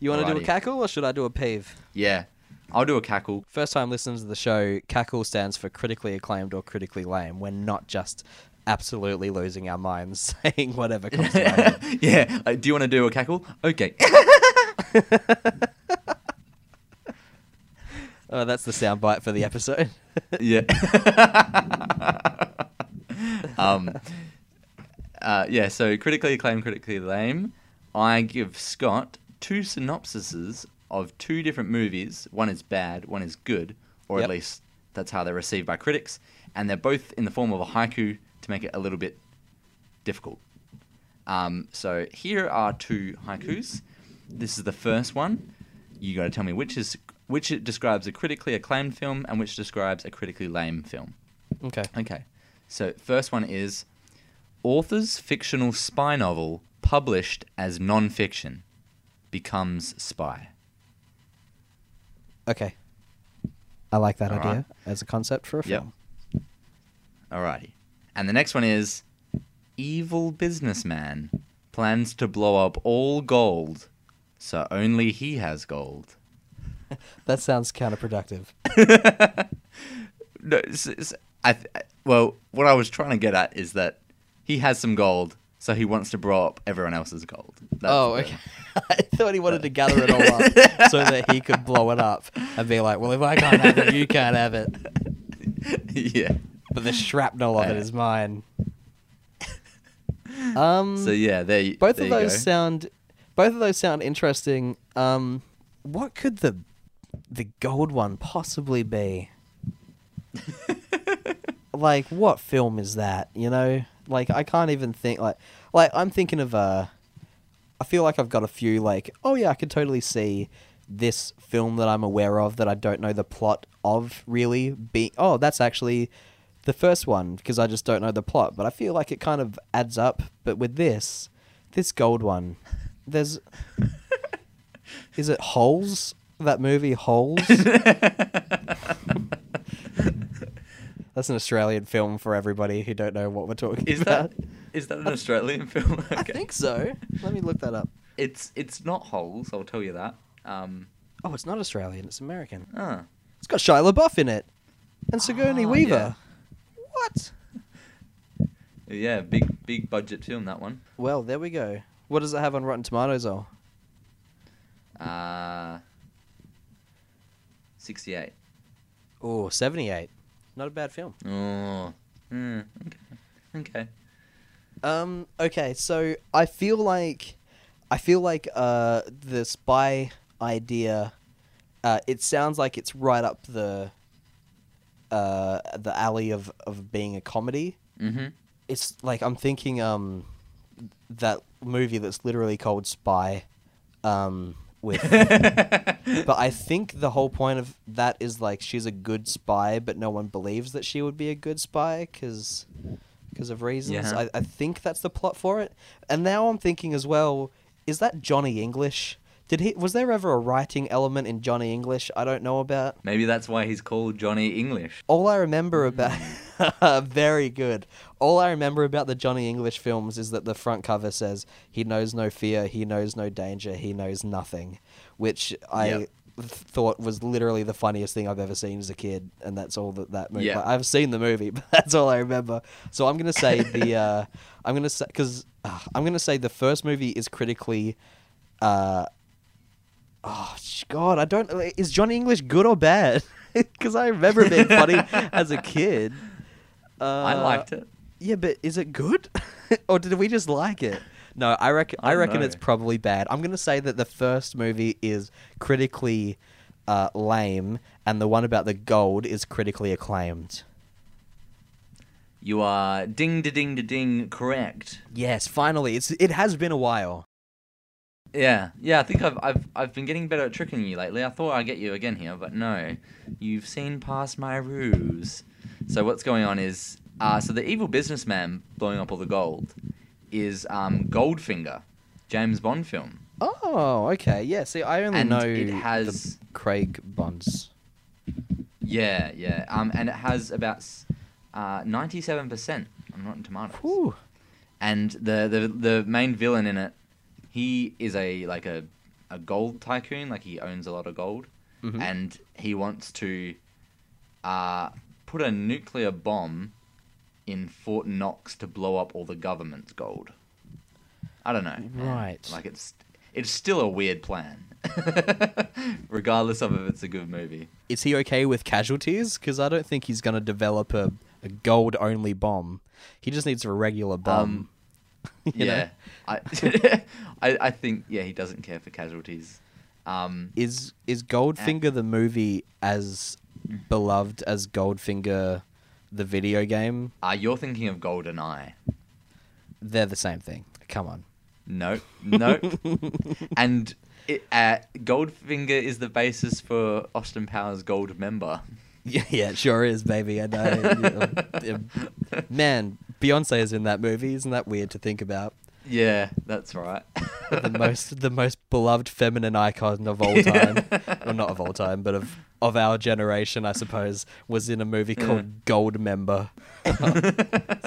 You want to do a cackle or should I do a peeve? Yeah, I'll do a cackle. First time listeners of the show, cackle stands for critically acclaimed or critically lame. We're not just absolutely losing our minds saying whatever comes to head. yeah, uh, do you want to do a cackle? Okay. Oh, that's the sound bite for the episode. yeah. um, uh, yeah, so critically acclaimed, critically lame. I give Scott two synopsises of two different movies. One is bad, one is good, or Yep. at least that's how they're received by critics. And they're both in the form of a haiku to make it a little bit difficult. Um, so here are two haikus. This is the first one. You got to tell me which is which it describes a critically acclaimed film and which describes a critically lame film. okay. Okay. So first one is author's fictional spy novel published as non-fiction becomes spy. Okay. I like that All idea right. as a concept for a film. Yep. film. Alrighty. And the next one is evil businessman plans to blow up all gold, so only he has gold. That sounds counterproductive. No, it's, it's, I well, what I was trying to get at is that he has some gold, so he wants to blow up everyone else's gold. That's oh, the- okay. I thought he wanted to gather it all up so that he could blow it up and be like, "Well, if I can't have it, you can't have it." yeah. But the shrapnel of it Uh, mine. Um. So yeah, there. you- both there of those go. sound, both of those sound interesting. Um, what could the the gold one possibly be? like, what film is that? You know, like I can't even think. Like, like I'm thinking of uh, I feel like I've got a few. Like, oh yeah, I could totally see this film that I'm aware of that I don't know the plot of really being. Oh, that's actually the first one because I just don't know the plot. But I feel like it kind of adds up. But with this, this gold one, there's. is it Holes? That movie Holes? That's an Australian film for everybody who don't know what we're talking Is about. that is that an Australian film? I think so. Let me look that up. it's it's not holes. I'll tell you that. Um, Oh, it's not Australian. It's American. ah, It's got Shia LaBeouf in it and Sigourney Ah, Weaver. What? yeah, big big budget film that one. Well, there we go. What does it have on Rotten Tomatoes? Oh, Uh, sixty eight. oh, 78. Not a bad film. Oh, mm, okay, okay. Um. Okay. So I feel like, I feel like uh the spy idea, uh, it sounds like it's right up the, uh, the alley of of being a comedy. Mm-hmm. It's like I'm thinking um, that movie that's literally called Spy, um, with. but I think the whole point of that is like she's a good spy, but no one believes that she would be a good spy because because of reasons. Yeah. I, I think that's the plot for it. And now I'm thinking as well, is that Johnny English? Did he was there ever a writing element in Johnny English I don't know about? Maybe that's why he's called Johnny English. All I remember about very good. All I remember about the Johnny English films is that the front cover says he knows no fear, he knows no danger, he knows nothing, which I Yep. thought was literally the funniest thing I've ever seen as a kid, and that's all that that movie. Yeah. I've seen the movie, but that's all I remember. So I'm gonna say the uh, I'm gonna say because uh, I'm gonna say the first movie is critically. Uh, Oh God! I don't. Is Johnny English good or bad? Because I remember being funny as a kid. Uh, I liked it. Yeah, but is it good, or did we just like it? No, I reckon. I, I reckon know. it's probably bad. I'm gonna say that the first movie is critically uh, lame, and the one about the gold is critically acclaimed. You are ding da ding da ding correct. Yes, finally. It's it has been a while. Yeah, yeah. I think I've I've I've been getting better at tricking you lately. I thought I'd get you again here, but no, you've seen past my ruse. So what's going on is, uh, so the evil businessman blowing up all the gold is um, Goldfinger, James Bond film, Oh, okay. Yeah. See, I only and know it the has Craig Bonds. yeah yeah um and it has about ninety seven percent on Rotten Tomatoes. Whew. and the, the the main villain in it, he is a like a a gold tycoon, like he owns a lot of gold, Mhm. and he wants to uh, put a nuclear bomb in Fort Knox to blow up all the government's gold. I don't know. Right. Like it's it's still a weird plan, regardless of if it's a good movie. Is he okay with casualties? Because I don't think he's going to develop a, a gold only bomb. He just needs a regular bomb. you know? yeah, I, I I think yeah he doesn't care for casualties. Um, Is is Goldfinger the movie as beloved as Goldfinger the video game? Uh, you're thinking of GoldenEye. They're the same thing. Come on. No, no. and it, uh, Goldfinger is the basis for Austin Powers Goldmember. Yeah, yeah, it sure is, baby. I know. Man, Beyonce is in that movie. Isn't that weird to think about? Yeah, that's right. the most the most beloved feminine icon of all time. well, not of all time, but of of our generation, I suppose, was in a movie called Goldmember.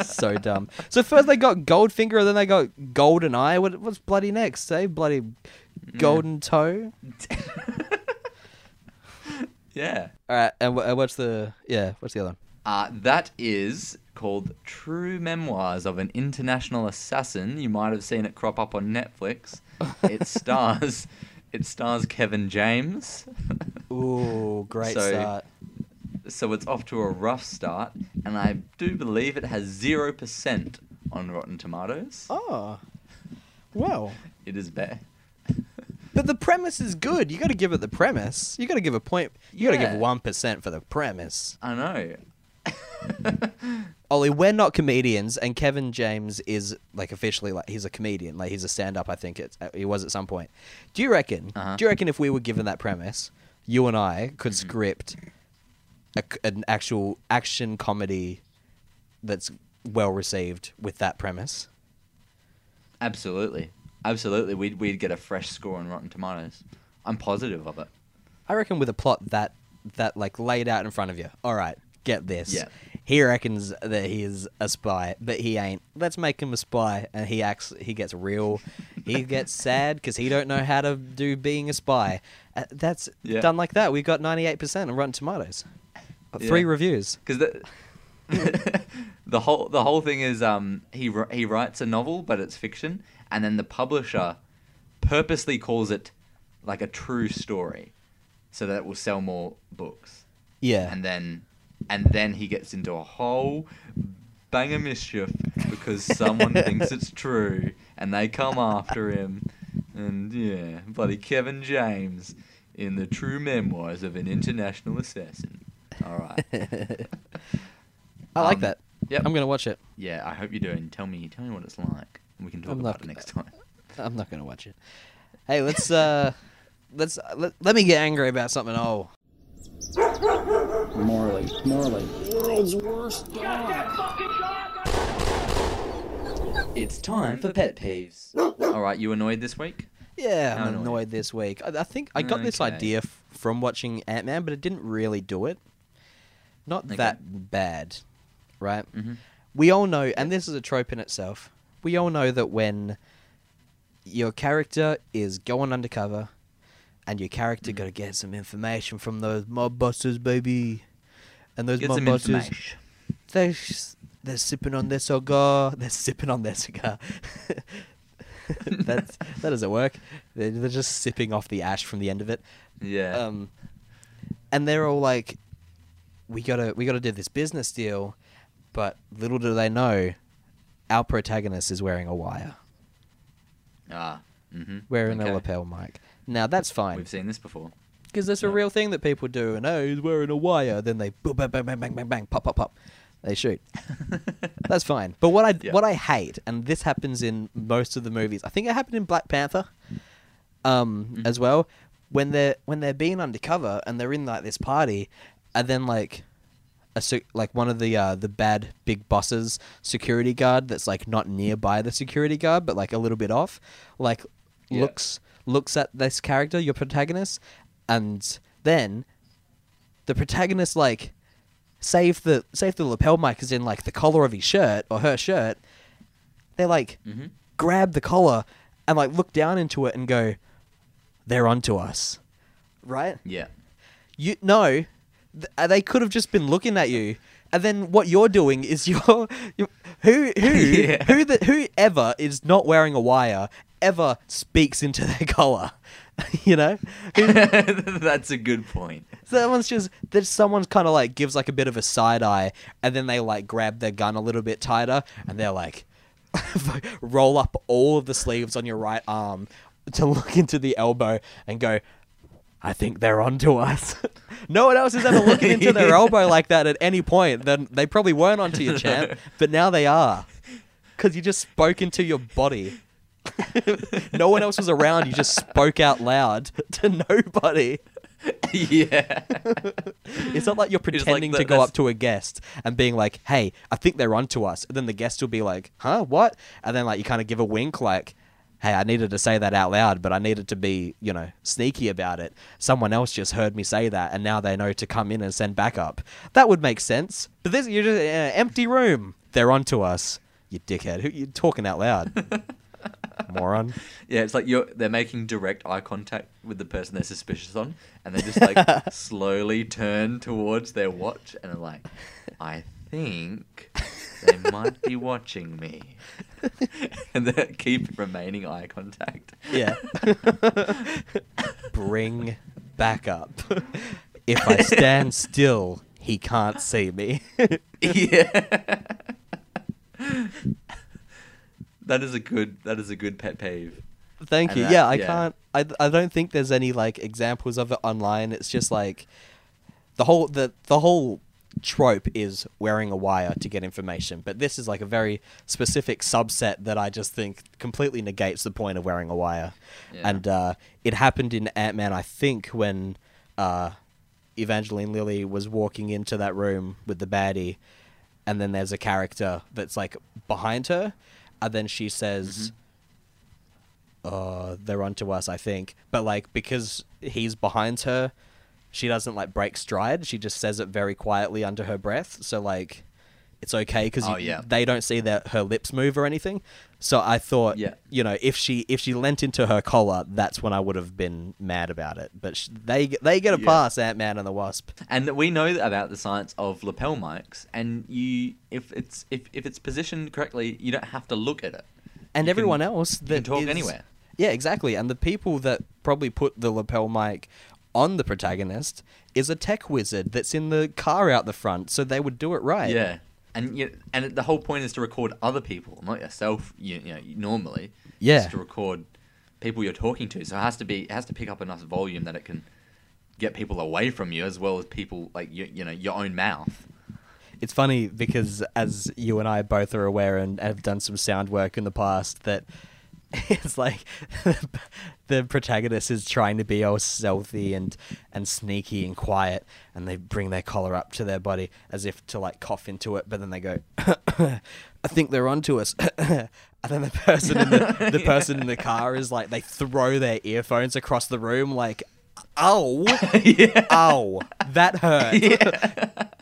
so dumb. So first they got Goldfinger, and then they got GoldenEye. What, what's bloody next? Eh? Bloody Golden Toe. Yeah. All right, and, and what's the yeah? What's the other one? Uh, that is called True Memoirs of an International Assassin. You might have seen it crop up on Netflix. It stars it stars Kevin James. Ooh, great So- start. so it's off to a rough start, and I do believe it has zero percent on Rotten Tomatoes. Oh, well. It is bad. But the premise is good. You got to give it the premise. You got to give a point. You got to Yeah. give one percent for the premise. I know. Ollie, we're not comedians, and Kevin James is like officially like he's a comedian. Like he's a stand-up. I think it's uh, he was at some point. Do you reckon? Uh-huh. Do you reckon if we were given that premise, you and I could Mm-hmm. script a c an actual action comedy that's well received with that premise? Absolutely, absolutely. We'd we'd get a fresh score on Rotten Tomatoes. I'm positive of it. I reckon with a plot that that like laid out in front of you. All right, get this. Yeah. He reckons that he is a spy, but he ain't. Let's make him a spy, and he acts. He gets real. he gets sad because he don't know how to do being a spy. Uh, that's Yeah. done like that. We've got ninety eight percent on Rotten Tomatoes. Uh, Three Yeah. reviews. because the the whole the whole thing is um he he writes a novel but it's fiction and then the publisher purposely calls it like a true story so that it will sell more books Yeah. and then and then he gets into a whole bang of mischief because someone thinks it's true and they come after him and yeah bloody Kevin James in the true memoirs of an international assassin all right I like um, that. Yeah, I'm gonna watch it. Yeah, I hope you do. And tell me, tell me what it's like. And We can talk I'm about not it next time. I'm not gonna watch it. Hey, let's uh, let's let, let me get angry about something. Oh, Morley, Morley, world's worst dog. It's time for pet peeves. All right, you annoyed this week? Yeah, I'm annoying. annoyed this week. I, I think I got this idea f- from watching Ant Man, but it didn't really do it. Not Okay. that bad, right? Mhm. We all know, and this is a trope in itself. We all know that when your character is going undercover, and your character Mm-hmm. got to get some information from those mob bosses, baby, and those Get mob bosses, information. they s- they're sipping on their cigar. They're sipping on their cigar. That's that doesn't work. They're, they're just sipping off the ash from the end of it. Yeah. Um, and they're all like, "We gotta we gotta do this business deal," but little do they know, our protagonist is wearing a wire, ah. Mm-hmm. wearing a lapel mic. Now that's fine We've seen this before. because that's a real thing that people do. And oh, he's wearing a wire. Then they boom, bang, bang, bang, bang, bang, bang, pop, pop, pop. They shoot. That's fine. But what I Yeah. what I hate, and this happens in most of the movies. I think it happened in Black Panther, um, Mhm. as well. When they're when they're being undercover and they're in like this party, and then like a like one of the uh, the bad big bosses security guard that's like not nearby the security guard but like a little bit off, like Yeah. looks looks at this character, your protagonist, and then the protagonist like save the save the lapel mic is in like the collar of his shirt or her shirt. They like Mm-hmm. grab the collar and like look down into it and go, "They're onto us," right? Yeah. You no, th- uh, they could have just been looking at you, and then what you're doing is you're, you who who Yeah. who the whoever is not wearing a wire ever speaks into their collar, you know. That's a good point. someone's just that someone's kind of like gives like a bit of a side eye, and then they like grab their gun a little bit tighter, and they're like roll up all of the sleeves on your right arm to look into the elbow and go. I think they're onto us. no one else is ever looking into their elbow like that at any point. Then they probably weren't onto you, champ, but now they are, because you just spoke into your body. no one else was around. You just spoke out loud to nobody. yeah. It's not like you're It's like pretending to go that's- up to a guest and being like, "Hey, I think they're onto us," and then the guest will be like, "Huh? What?" And then like you kind of give a wink, like, "Hey, I needed to say that out loud, but I needed to be, you know, sneaky about it. Someone else just heard me say that, and now they know to come in and send backup. That would make sense. But this, you're just uh, empty room. They're onto us. You dickhead. Who you talking out loud? Moron. Yeah, it's like you're they're making direct eye contact with the person they're suspicious on, and they just like slowly turn towards their watch and are like, I think They might be watching me. and then keep remaining eye contact. Yeah. Bring back up. If I stand still, he can't see me. yeah. that is a good that is a good pet peeve. Thank And you. that- yeah, I yeah. can't. I, I don't think there's any like examples of it online. It's just like the whole the the whole trope is wearing a wire to get information, but this is like a very specific subset that I just think completely negates the point of wearing a wire. Yeah. And uh, it happened in Ant Man, I think, when uh, Evangeline Lilly was walking into that room with the baddie, and then there's a character that's like behind her, and then she says uh they're onto us i think but like because he's behind her she doesn't like break stride she just says it very quietly under her breath so like it's okay because Oh, yeah. they don't see that her lips move or anything so i thought Yeah. you know if she if she leant into her collar that's when i would have been mad about it but sh- they they get a Yeah. pass ant-man and the wasp And we know about the science of lapel mics, and you, if it's if, if it's positioned correctly, you don't have to look at it. and You can- everyone else you that can talk is- anywhere. Yeah, exactly. And the people that probably put the lapel mic on the protagonist is a tech wizard that's in the car out the front, so they would do it right. Yeah, and you, and the whole point is to record other people, not yourself. You, you know, normally. Yeah. It's to record people you're talking to, so it has to be it has to pick up enough volume that it can get people away from you as well as people like you, you know your own mouth. It's funny because as you and I both are aware and have done some sound work in the past that it's like the protagonist is trying to be all stealthy and and sneaky and quiet and they bring their collar up to their body as if to like cough into it but then they go I think they're onto us. And then the person in the the person in the car is like they throw their earphones across the room like ow. Yeah. ow. That hurt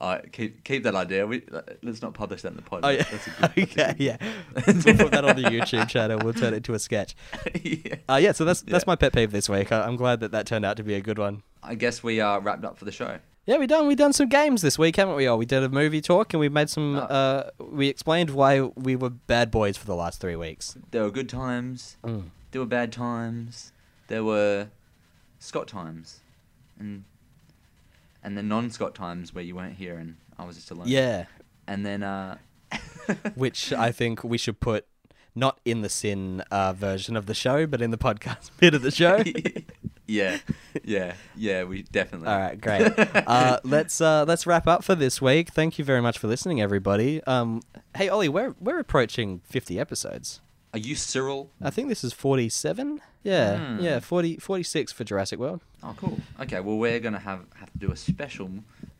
Uh, keep keep that idea. We let's not publish that in the podcast. Oh yeah, That's a good, okay, yeah. we'll put that on the YouTube channel. We'll turn it into a sketch. yeah. Uh, yeah, so that's that's Yeah. my pet peeve this week. I- I'm glad that that turned out to be a good one. I guess we are wrapped up for the show. Yeah, we done we done some games this week, haven't we? All we did a movie talk, and we made some. Oh. Uh, we explained why we were bad boys for the last three weeks. There were good times. Mm. There were bad times. There were Scott times, and and the non-Scott times where you weren't here and I was just alone. Yeah, And then uh, which I think we should put not in the SYN uh, version of the show, but in the podcast bit of the show. yeah, yeah, yeah. We definitely. All right, great. Uh, let's uh, let's wrap up for this week. Thank you very much for listening, everybody. Um, hey, Ollie, we're we're approaching fifty episodes. Are you Cyril? I think this is forty-seven. Yeah, Hmm. yeah, 40, 46 for Jurassic World. Oh, cool. Okay, well, we're gonna have have to do a special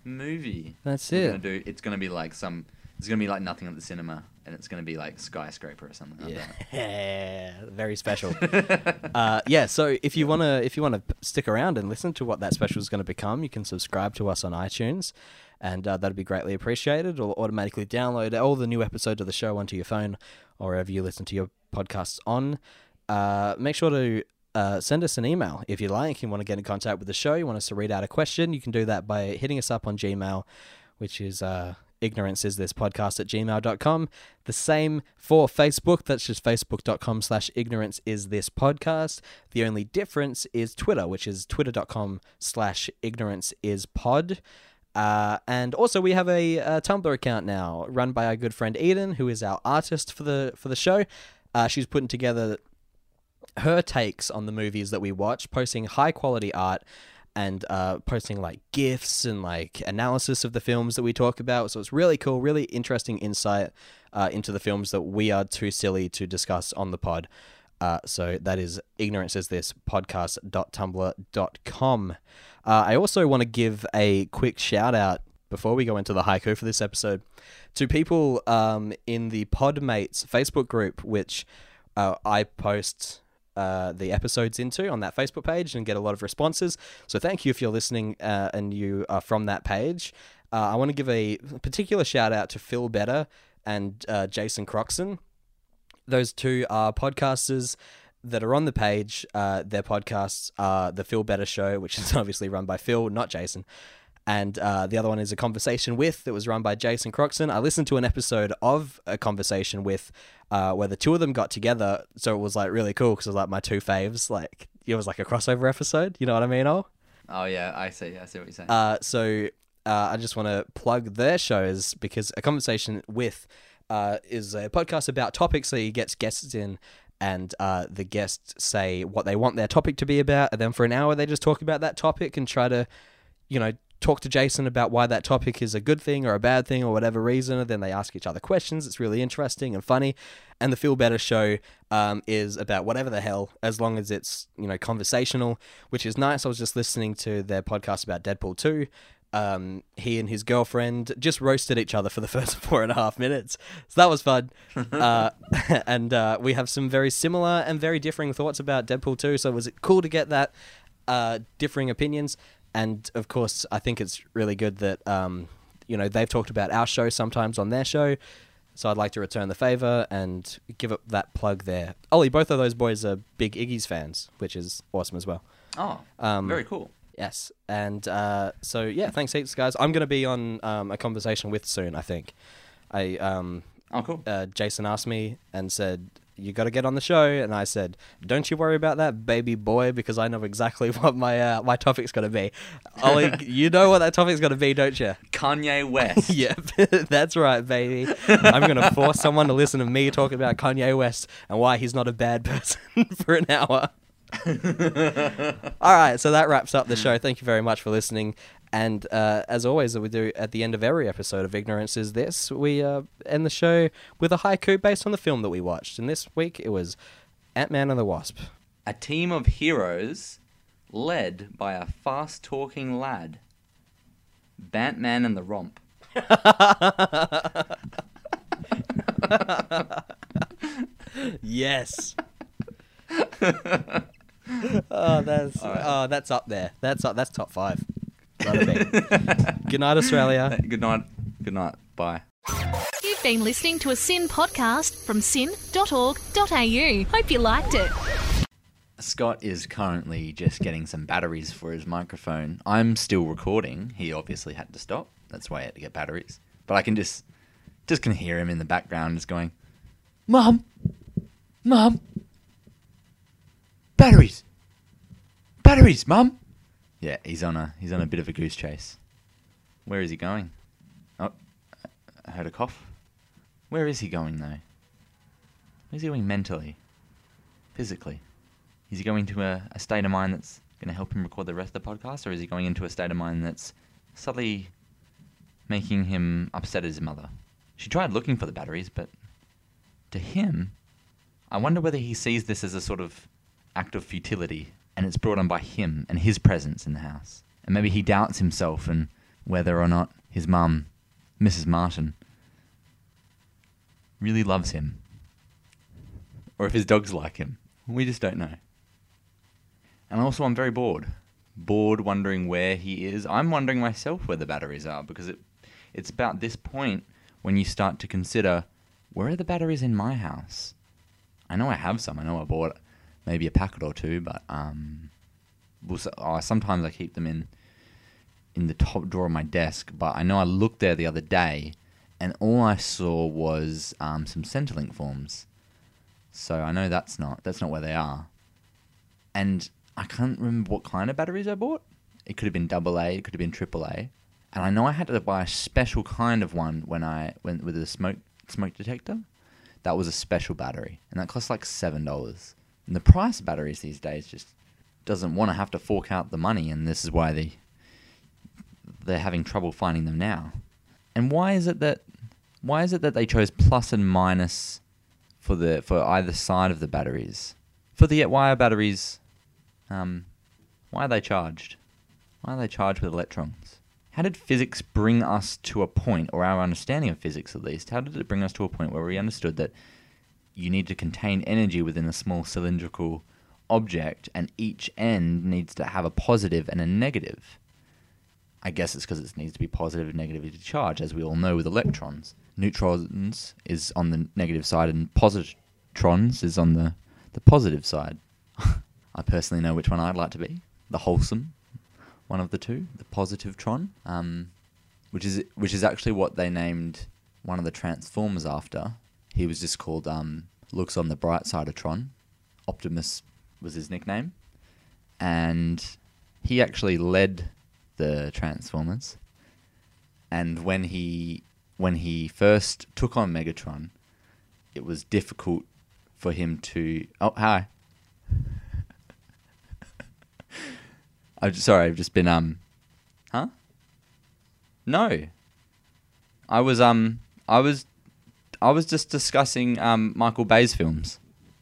movie. That's We're it. gonna do. It's gonna be like some. It's gonna be like nothing at the cinema, and it's gonna be like skyscraper or something like Yeah, very special. uh, yeah, so if you wanna if you wanna stick around and listen to what that special is going to become, you can subscribe to us on iTunes, and uh, that'd be greatly appreciated. Or automatically download all the new episodes of the show onto your phone or wherever you listen to your podcasts on. Uh, make sure to uh, send us an email if you like. You want to get in contact with the show. You want us to read out a question. You can do that by hitting us up on Gmail, which is. Uh, ignorance is this podcast at gmail.com the same for facebook that's just facebook.com slash ignorance is this podcast the only difference is twitter which is twitter.com slash ignorance is pod uh, and also we have a, uh tumblr account now run by our good friend eden who is our artist for the for the show uh, she's putting together her takes on the movies that we watch, posting high quality art and uh, posting like gifs and like analysis of the films that we talk about. So it's really cool, really interesting insight uh, into the films that we are too silly to discuss on the pod. Uh, so that is ignorance is this podcast.tumblr.com. Uh, I also want to give a quick shout out before we go into the haiku for this episode to people um, in the Podmates Facebook group, which uh, I post uh, the episodes into on that Facebook page and get a lot of responses. So thank you if you're listening uh, and you are from that page. Uh, I want to give a particular shout out to Phil Better and uh, Jason Croxon. Those two are podcasters that are on the page. Uh, their podcasts are The Phil Better Show, which is obviously run by Phil, not Jason. and uh, the other one is a conversation with that was run by Jason Croxton. I listened to an episode of a conversation with uh, where the two of them got together, so it was like really cool because it was like my two faves. Like it was like a crossover episode. You know what I mean? Oh, Oh yeah, I see. I see what you're saying. uh, so uh, I just want to plug their shows because a conversation with uh, is a podcast about topics. So he gets guests in, and uh, the guests say what they want their topic to be about, and then for an hour they just talk about that topic and try to, you know. Talk to Jason about why that topic is a good thing or a bad thing or whatever reason. And then they ask each other questions. It's really interesting and funny. And the Phil Better show um, is about whatever the hell, as long as it's you know conversational, which is nice. I was just listening to their podcast about Deadpool two. Um, he and his girlfriend just roasted each other for the first four and a half minutes, so that was fun. uh, and uh, we have some very similar and very differing thoughts about Deadpool two. So was it was cool to get that uh, differing opinions. And of course, I think it's really good that um, you know they've talked about our show sometimes on their show. So I'd like to return the favor and give it that plug there. Ollie, both of those boys are big Iggy's fans, which is awesome as well. oh, um, very cool. Yes, and uh, so yeah, thanks heaps, guys. I'm going to be on um, a conversation with soon. I think. I um, Oh, cool. uh, Jason asked me and said, "You got to get on the show," and I said, "Don't you worry about that, baby boy, because I know exactly what my uh, my topic's going to be." Ollie, you know what that topic's going to be, don't you? Kanye West. Yep, that's right, baby. I'm going to force someone to listen to me talk about Kanye West and why he's not a bad person for an hour. All right, so that wraps up the show. Thank you very much for listening. And uh, as always, that we do at the end of every episode of Ignorance is this: we uh, end the show with a haiku based on the film that we watched. And this week it was Ant Man and the Wasp. A team of heroes led by a fast talking lad. Batman and the Romp. Yes. oh, that's oh, that's up there. That's up. That's top five. Good night, Australia. Good night. Good night. Bye. You've been listening to a SYN podcast from syn.org.au. Hope you liked it. Scott is currently just getting some batteries for his microphone. I'm still recording. He obviously had to stop. That's why I had to get batteries. But I can just just can hear him in the background just going, "Mom, Mom, batteries, batteries, Mum." Yeah, he's on a he's on a bit of a goose chase. Where is he going? Oh, I heard a cough. Where is he going though? Where's he going mentally, physically? Is he going to a, a state of mind that's going to help him record the rest of the podcast, or is he going into a state of mind that's subtly making him upset his mother? She tried looking for the batteries, but to him, I wonder whether he sees this as a sort of act of futility, and it's brought on by him and his presence in the house. And maybe he doubts himself and whether or not his mum, Mrs. Martin, really loves him. Or if his dog's like him. We just don't know. And also, I'm very bored. Bored wondering where he is. I'm wondering myself where the batteries are because it, it's about this point when you start to consider where are the batteries in my house? I know I have some. I know I bought maybe a packet or two, but um, oh, sometimes I keep them in in the top drawer of my desk. But I know I looked there the other day, and all I saw was um, some Centrelink forms. So I know that's not that's not where they are. And I can't remember what kind of batteries I bought. It could have been double A, it could have been triple A. And I know I had to buy a special kind of one when I went with a smoke smoke detector. That was a special battery, and that cost like seven dollars. And the price of batteries these days just doesn't want to have to fork out the money, and this is why they they're having trouble finding them now. And why is it that why is it that they chose plus and minus for the for either side of the batteries? For the why are batteries um why are they charged? Why are they charged with electrons? How did physics bring us to a point, or our understanding of physics at least, how did it bring us to a point where we understood that you need to contain energy within a small cylindrical object and each end needs to have a positive and a negative? I guess it's because it needs to be positive and negatively charged, as we all know with electrons. Neutrons is on the negative side, and positrons is on the, the positive side. I personally know which one I'd like to be the wholesome one of the two, the Positivitron, um, which is which is actually what they named one of the Transformers after. He was just called um, Looks on the Bright Side of Tron. Optimus was his nickname, and he actually led the Transformers. And when he when he first took on Megatron, it was difficult for him to. Oh, hi. I'm just, sorry. I've just been um, huh? No. I was um, I was, I was just discussing um Michael Bay's films.